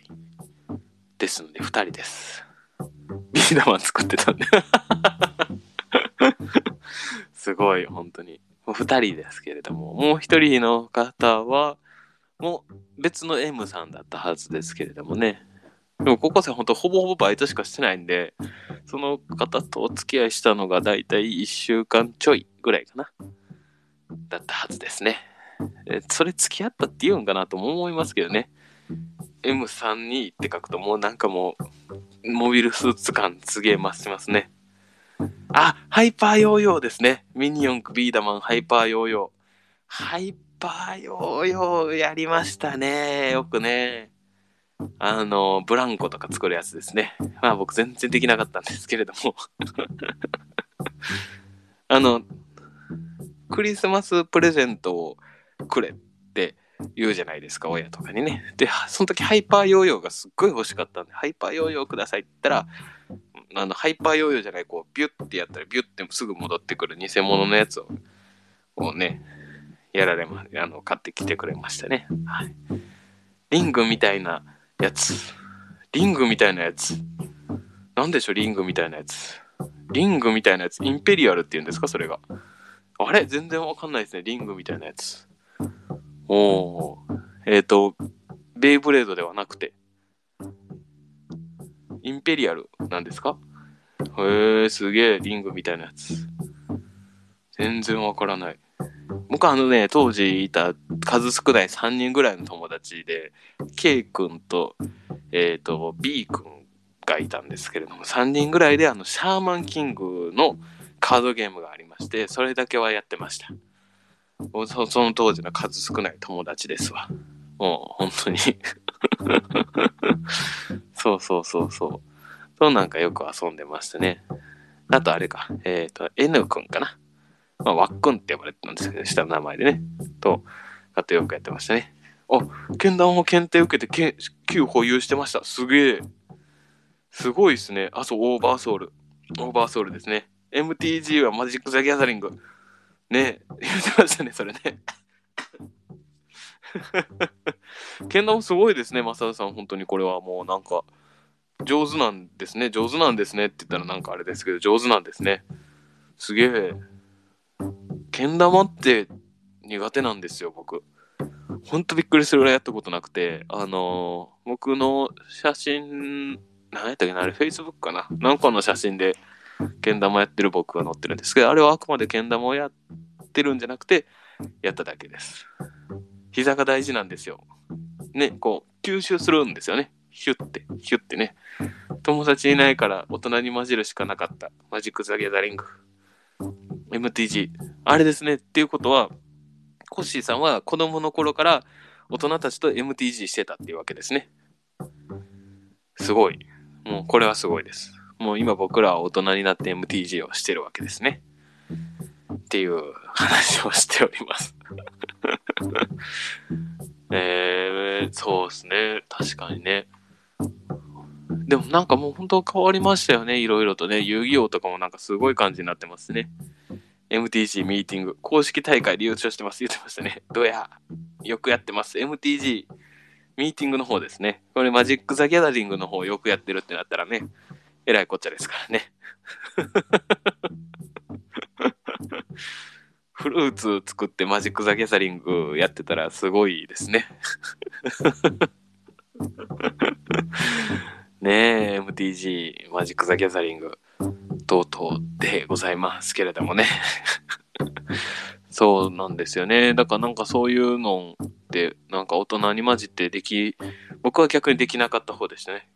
ですので、二人です。ビーダマン作ってたんで。[LAUGHS] すごい、本当に。もう二人ですけれども、もう一人の方は、もう別の M さんだったはずですけれどもね。でも高校生ほんとほぼほぼバイトしかしてないんで、その方とお付き合いしたのがだいたい1週間ちょいぐらいかな。だったはずですね。それ付き合ったって言うんかなとも思いますけどね。M32 って書くともうなんかもう、モビルスーツ感すげえ増しますね。あ、ハイパーヨーヨーですね。ミニ四駆ビーダマンハイパーヨーヨー。ハイパーヨーヨーやりましたね。よくね。あの、ブランコとか作るやつですね。まあ僕全然できなかったんですけれども。[LAUGHS] あの、クリスマスプレゼントをくれって言うじゃないですか、親とかにね。で、その時ハイパーヨーヨーがすっごい欲しかったんで、ハイパーヨーヨーくださいって言ったら、あの、ハイパーヨーヨーじゃない、こう、ビュッてやったら、ビュッてすぐ戻ってくる偽物のやつを、こうね、やられま、あの、買ってきてくれましたね。はい。リングみたいなやつ。リングみたいなやつ。なんでしょう、リングみたいなやつ。リングみたいなやつ。インペリアルって言うんですか、それが。あれ？全然わかんないですね。リングみたいなやつ。おー。えっ、ー、と、ベイブレードではなくて、インペリアルなんですか？へえ、すげえ、リングみたいなやつ。全然わからない。僕あのね、当時いた数少ない3人ぐらいの友達で、K 君と、え、ー、と、B 君がいたんですけれども、3人ぐらいであの、シャーマンキングのカードゲームがありまして、それだけはやってました。そその当時の数少ない友達ですわ。もう、本当に [LAUGHS] そうそうそうそう。そうなんかよく遊んでましたね。あとあれか、えっ、ー、と、N 君かな。まあ、ワックンって呼ばれてたんですけど、下の名前でね。と、あとよくやってましたね。あ、剣弾を検定受けて9保有してました。すげえ。すごいですね。あ、そう、オーバーソウル。オーバーソウルですね。MTG はマジック・ザ・ギャザリング。ね言ってましたね、それね。剣道もすごいですね、マサダさん。本当にこれはもうなんか、上手なんですね。上手なんですねって言ったらなんかあれですけど、上手なんですね。すげえ。けん玉って苦手なんですよ、僕。ほんとびっくりするぐらいやったことなくて、あのー、僕の写真、何やったっけな、あれ Facebook かな？なんかの写真で、けん玉やってる僕が載ってるんですけど、あれはあくまでけん玉をやってるんじゃなくて、やっただけです。膝が大事なんですよ。ね、こう、吸収するんですよね。ヒュッて、ヒュッてね。友達いないから大人に混じるしかなかった。マジック・ザ・ギャザリング。MTG。あれですね。っていうことは、コッシーさんは子供の頃から大人たちと MTG してたっていうわけですね。すごい。もうこれはすごいです。もう今僕らは大人になって MTG をしてるわけですね。っていう話をしております [LAUGHS] えー、そうですね。確かにね。でもなんかもう本当変わりましたよね。いろいろとね。遊戯王とかもなんかすごい感じになってますね。MTG ミーティング。公式大会で優勝してます。言ってましたね。[LAUGHS] どうや。よくやってます。MTG ミーティングの方ですね。これマジック・ザ・ギャザリングの方よくやってるってなったらね。えらいこっちゃですからね。[LAUGHS] フルーツ作ってマジック・ザ・ギャザリングやってたらすごいですね。[LAUGHS] ねえ、MTG、マジック・ザ・ギャザリング、とうとうでございますけれどもね。[LAUGHS] そうなんですよね。だからなんかそういうのってなんか大人に混じってでき、僕は逆にできなかった方でしたね。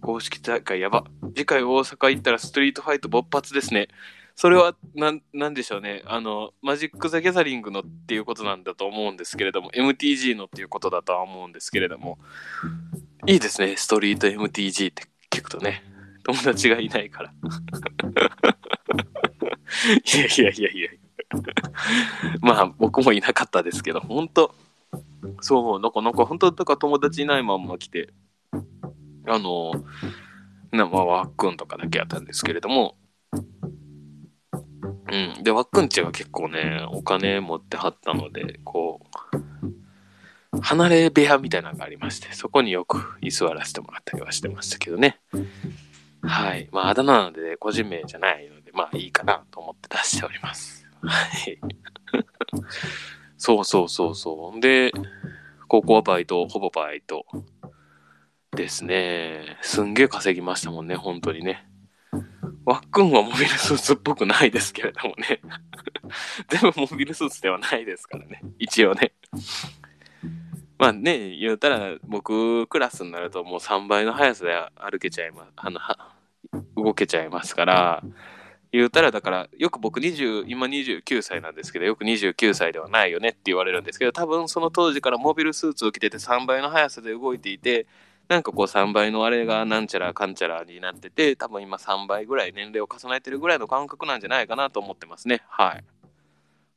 公式大会やば。次回大阪行ったらストリートファイト勃発ですね。それは、なん、なんでしょうね。あの、マジック・ザ・ギャザリングのっていうことなんだと思うんですけれども、MTG のっていうことだとは思うんですけれども、いいですね。ストリート MTG って聞くとね。友達がいないから。[LAUGHS] いやいやいやいや。まあ、僕もいなかったですけど、本当そう、なんか、なんか、本当だから友達いないまんま来て、あの、なまあ、わっくんとかだけやったんですけれども、うん。で、わっくんちは結構ね、お金持ってはったので、こう、離れ部屋みたいなのがありまして、そこによく居座らせてもらったりはしてましたけどね。はい。まあ、あだ名なので、個人名じゃないので、まあいいかなと思って出しております。はい。そうそうそうそう。で、高校はバイト、ほぼバイト。ですね。すんげえ稼ぎましたもんね、本当にね。ワックンはモビルスーツっぽくないですけれどもね。[LAUGHS] 全部モビルスーツではないですからね。一応ね。まあね、言うたら僕クラスになるともう3倍の速さで歩けちゃいます。あの、動けちゃいますから、言うたらだからよく僕20今29歳なんですけどよく29歳ではないよねって言われるんですけど多分その当時からモビルスーツを着てて3倍の速さで動いていてなんかこう3倍のあれがなんちゃらかんちゃらになってて多分今3倍ぐらい年齢を重ねてるぐらいの感覚なんじゃないかなと思ってますねはい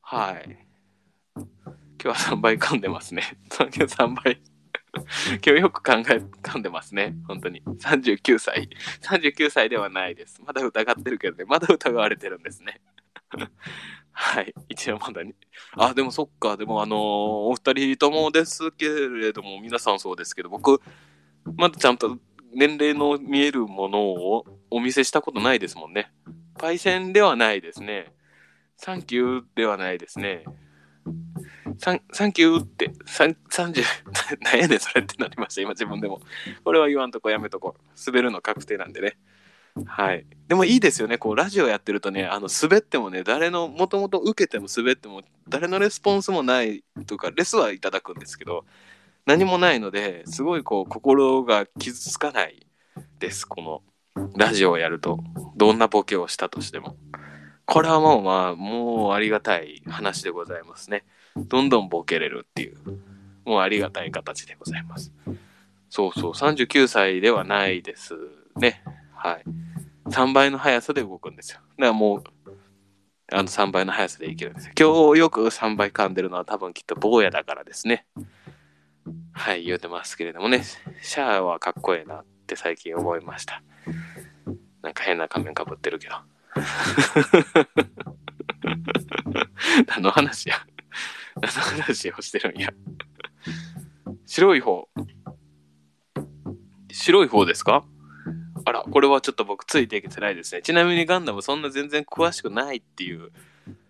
はい今日は3倍噛んでますね [LAUGHS] 3倍今日よく考え噛んでますね本当に39歳39歳ではないですまだ疑ってるけどねまだ疑われてるんですねはい。一応まだに。あ、でもそっか。でもあのー、お二人ともですけれども、皆さんそうですけど、僕、まだちゃんと年齢の見えるものをお見せしたことないですもんね。パイセンではないですね。サンキューではないですね。サンサンキューって、30、[LAUGHS] 何やねんそれってなりました、今自分でも。これは言わんとこやめとこ。滑るの確定なんでね。はい。でもいいですよね。こう、ラジオやってるとね、あの、滑ってもね、誰の、もともと受けても滑っても、誰のレスポンスもないとか、レスはいただくんですけど、何もないのですごいこう心が傷つかないですこのラジオをやるとどんなボケをしたとしてもこれはもうまあもうありがたい話でございますね。どんどんボケれるっていう。もうありがたい形でございます。そうそう。39歳ではないですね。はい。3倍の速さで動くんですよ。だからもうあの3倍の速さでいけるんですよ。今日よく3倍噛んでるのは多分きっと坊やだからですね。はい、言うてますけれどもね、シャアはかっこええなって最近思いました。なんか変な仮面かぶってるけど。[LAUGHS] 何の話や？何の話をしてるんや？白い方。白い方ですか？あら、これはちょっと僕ついていけてないですね。ちなみにガンダムそんな全然詳しくないっていう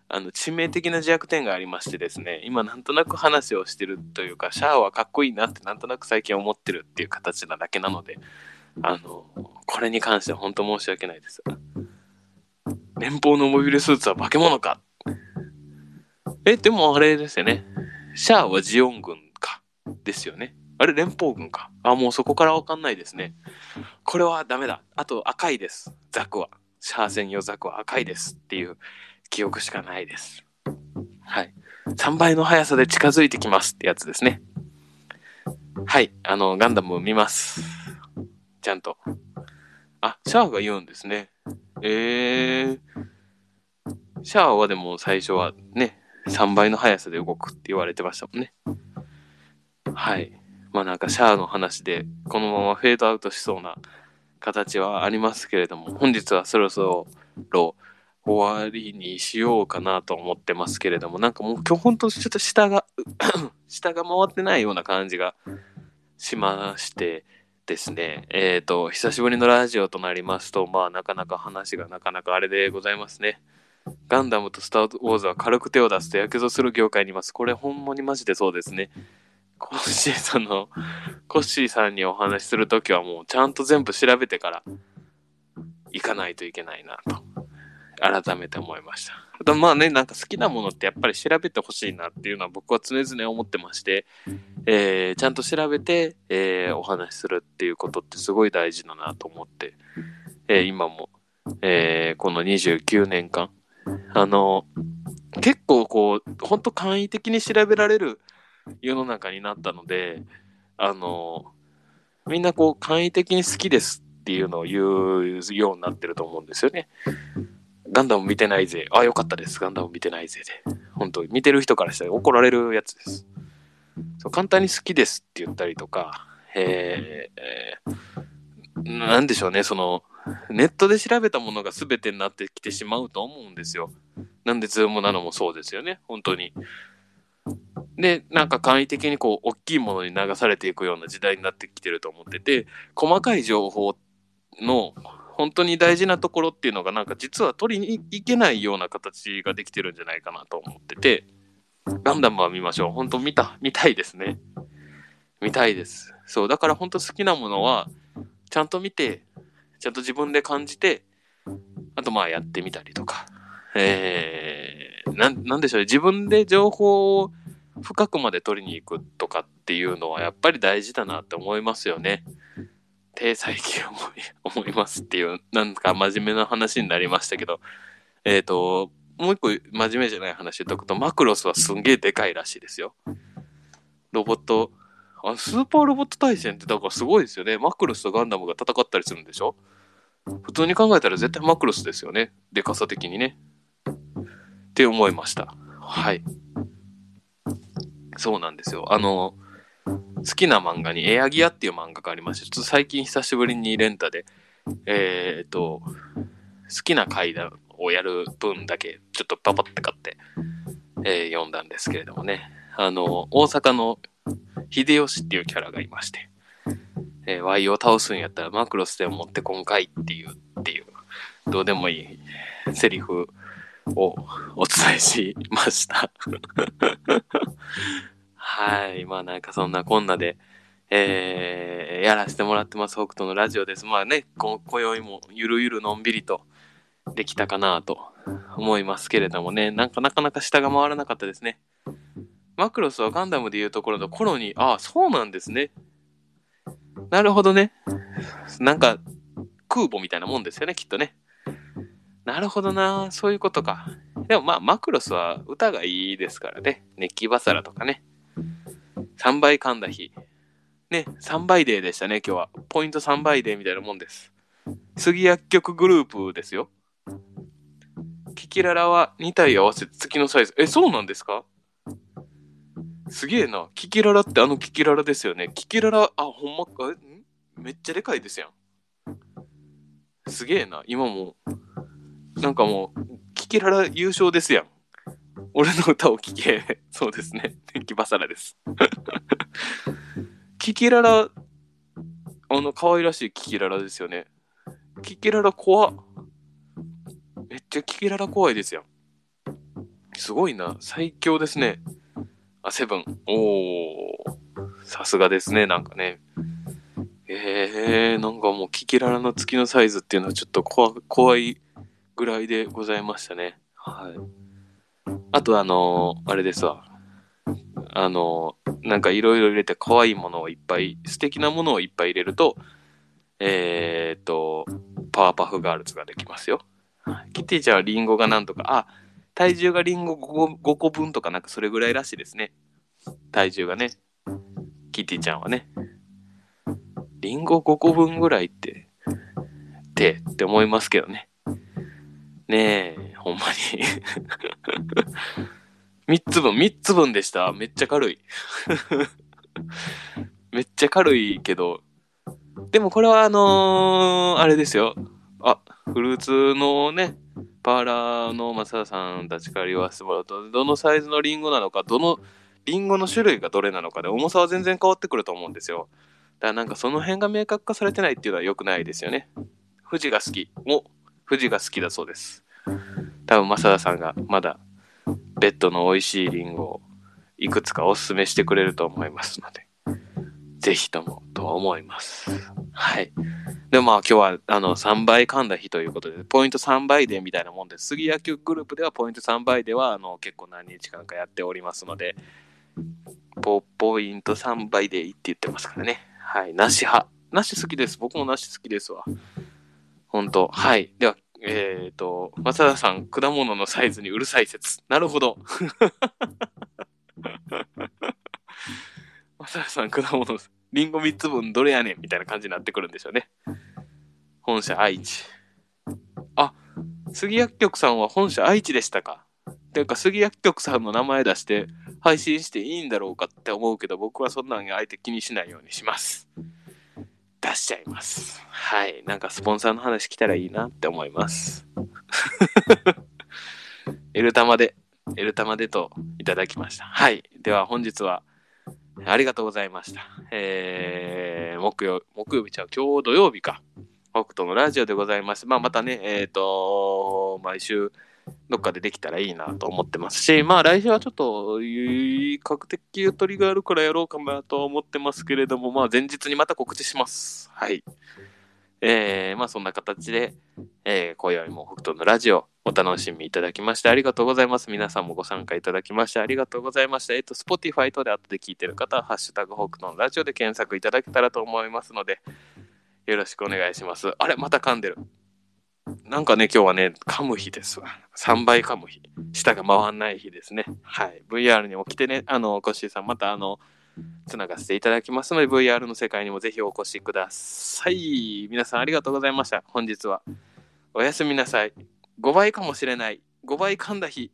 あの致命的な弱点がありましてですね今なんとなく話をしてるというかシャアはかっこいいなってなんとなく最近思ってるっていう形なだけなのであのこれに関しては本当申し訳ないです連邦のモビルスーツは化け物かえでもあれですよねシャアはジオン軍かですよねあれ連邦軍かあもうそこからわかんないですねこれはダメだあと赤いですザクはシャア専用ザクは赤いですっていう記憶しかないです。はい。3倍の速さで近づいてきますってやつですね。はい。あの、ガンダムを見ます。ちゃんと。あ、シャアが言うんですね。えー。シャアはでも最初はね、3倍の速さで動くって言われてましたもんね。はい。まあなんかシャアの話でこのままフェードアウトしそうな形はありますけれども、本日はそろそろ終わりにしようかなと思ってますけれども、なんかもう今日ほんとちょっと下が [COUGHS] 下が回ってないような感じがしましてですね、えっ、ー、と、久しぶりのラジオとなりますと、まあなかなか話がなかなかあれでございますね。ガンダムとスター・ウォーズは軽く手を出すとやけどする業界にいます。これほんまにマジでそうですね。コッシーさんの、コッシーさんにお話しするときはもうちゃんと全部調べてから行かないといけないなと。改めて思いました。まあね、なんか好きなものってやっぱり調べてほしいなっていうのは僕は常々思ってまして、えー、ちゃんと調べて、えー、お話しするっていうことってすごい大事だなと思って、えー、今も、えこの29年間、あの、結構こう、ほんと簡易的に調べられる世の中になったので、あの、みんなこう簡易的に好きですっていうのを言うようになってると思うんですよね。ガンダム見てないぜ。あ、よかったです。ガンダム見てないぜで。本当見てる人からしたら怒られるやつです。そう簡単に好きですって言ったりとか、えー、なんでしょうね、その、ネットで調べたものが全てになってきてしまうと思うんですよ。なんでズームなのもそうですよね、本当に。で、なんか簡易的にこう、大きいものに流されていくような時代になってきてると思ってて、細かい情報の本当に大事なところっていうのがなんか実は取りに行けないような形ができてるんじゃないかなと思ってて、ガンダムは見ましょう。本当見た、見たいですね。見たいです。そう、だから本当好きなものは、ちゃんと見て、ちゃんと自分で感じて、あとまあやってみたりとか。えー、なん、でしょうね。自分で情報を深くまで取りに行くとかっていうのはやっぱり大事だなって思いますよね。体最近思い、[LAUGHS] 思いますっていう、なんか真面目な話になりましたけど、えっ、ー、と、もう一個真面目じゃない話言っとくと、マクロスはすんげえでかいらしいですよ。ロボット、あスーパーロボット対戦ってだからすごいですよね。マクロスとガンダムが戦ったりするんでしょ？普通に考えたら絶対マクロスですよね。でかさ的にね。って思いました。はい。そうなんですよ。あの、好きな漫画にエアギアっていう漫画がありまして、ちょっと最近久しぶりにレンタで、えー、と、好きな階段をやる分だけ、ちょっとパパって買って、えー、読んだんですけれどもね。あの、大阪の秀吉っていうキャラがいまして、えー、Y を倒すんやったらマクロスでも持って今回っていう、っていう、どうでもいいセリフをお伝えしましたはい。まあなんかそんなこんなで、えー、やらせてもらってます、北斗のラジオです。まあね、こ今宵もゆるゆるのんびりとできたかなと思いますけれどもね、なんかなかなか下が回らなかったですね。マクロスはガンダムでいうところの頃に、ああ、そうなんですね。なるほどね。なんか空母みたいなもんですよね、きっとね。なるほどな。そういうことか。でもまあ、マクロスは歌がいいですからね。熱気バサラとかね。3倍噛んだ日。ね、3倍デーでしたね、今日は。ポイント3倍デーみたいなもんです。杉薬局グループですよ。キキララは2体合わせて月のサイズ。え、そうなんですか？すげえな。キキララってあのキキララですよね。キキララ、あ、ほんまか、めっちゃでかいですやん。すげえな。今もなんかもう、キキララ優勝ですやん。俺の歌を聴け。[LAUGHS] そうですね。天気バサラです。[LAUGHS] キキララ、あの、可愛らしいキキララですよね。キキララ怖めっちゃキキララ怖いですよ。すごいな。最強ですね。あ、セブン。おー。さすがですね。なんかね。えー、なんかもうキキララの月のサイズっていうのはちょっと怖いぐらいでございましたね。はい。あとあのー、あれですわ。あのー、なんかいろいろ入れて可愛いものをいっぱい、素敵なものをいっぱい入れると、えー、っと、パワーパフガールズができますよ。キティちゃんはリンゴがなんとか、あ、体重がリンゴ 5, 5個分とかなんかそれぐらいらしいですね。体重がね。キティちゃんはね。リンゴ5個分ぐらいって、ってって思いますけどね。ねえ、ほんまに3つ分、3つ分でした。めっちゃ軽い。めっちゃ軽いけど、でもこれはあのー、あれですよ。あ、フルーツのね、パーラーのマサさんたちから言わせてもらうと、どのサイズのリンゴなのか、どのリンゴの種類がどれなのかで重さは全然変わってくると思うんですよ。だからなんかその辺が明確化されてないっていうのは良くないですよね。富士が好きも富士が好きだそうです。多分、マサダさんがまだ、ベッドの美味しいリンゴをいくつかおすすめしてくれると思いますので、ぜひともと思います。はい。でもまあ今日はあの3倍噛んだ日ということで、ポイント3倍でみたいなもんです。杉野球グループではポイント3倍ではあの結構何日間かやっておりますので、ポポイント3倍でいいって言ってますからね。はい。なし派。なし好きです。僕もなし好きですわ。本当はい。では、えっ、ー、と、松田さん、果物のサイズにうるさい説。なるほど。[LAUGHS] 松田さん、果物、リンゴ3つ分どれやねんみたいな感じになってくるんでしょうね。本社愛知。あ、杉薬局さんは本社愛知でしたか。ていうか、杉薬局さんの名前出して配信していいんだろうかって思うけど、僕はそんなん相手気にしないようにします。出しちゃいます。はい。なんかスポンサーの話来たらいいなって思います。[LAUGHS] エルタマで、エルタマでといただきました。はい。では本日はありがとうございました。えー、木曜、木曜日ちゃう、今日土曜日か。北斗のラジオでございます。まあまたね、えっ、ー、と、毎週どっかでできたらいいなと思ってますし、まあ来週はちょっと、比較的ゆとりがあるからやろうかなと思ってますけれども、まあ前日にまた告知します。はい。えー、まあそんな形で、えー、今宵も北斗のラジオお楽しみいただきましてありがとうございます。皆さんもご参加いただきましてありがとうございました。えっ、と、Spotify 等で後で聞いてる方は、ハッシュタグ北斗のラジオで検索いただけたらと思いますので、よろしくお願いします。あれ、また噛んでる。なんかね、今日はね、噛む日ですわ。3倍噛む日。舌が回んない日ですね。はい。VR に起きてね、あの、コッシーさん、またあの、つながせていただきますので、VR の世界にもぜひお越しください。皆さんありがとうございました。本日は。おやすみなさい。5倍かもしれない。5倍噛んだ日。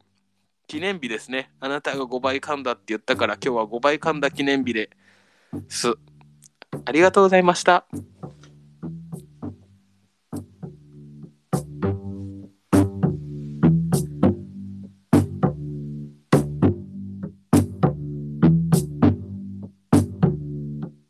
記念日ですね。あなたが5倍噛んだって言ったから、今日は5倍噛んだ記念日です。ありがとうございました。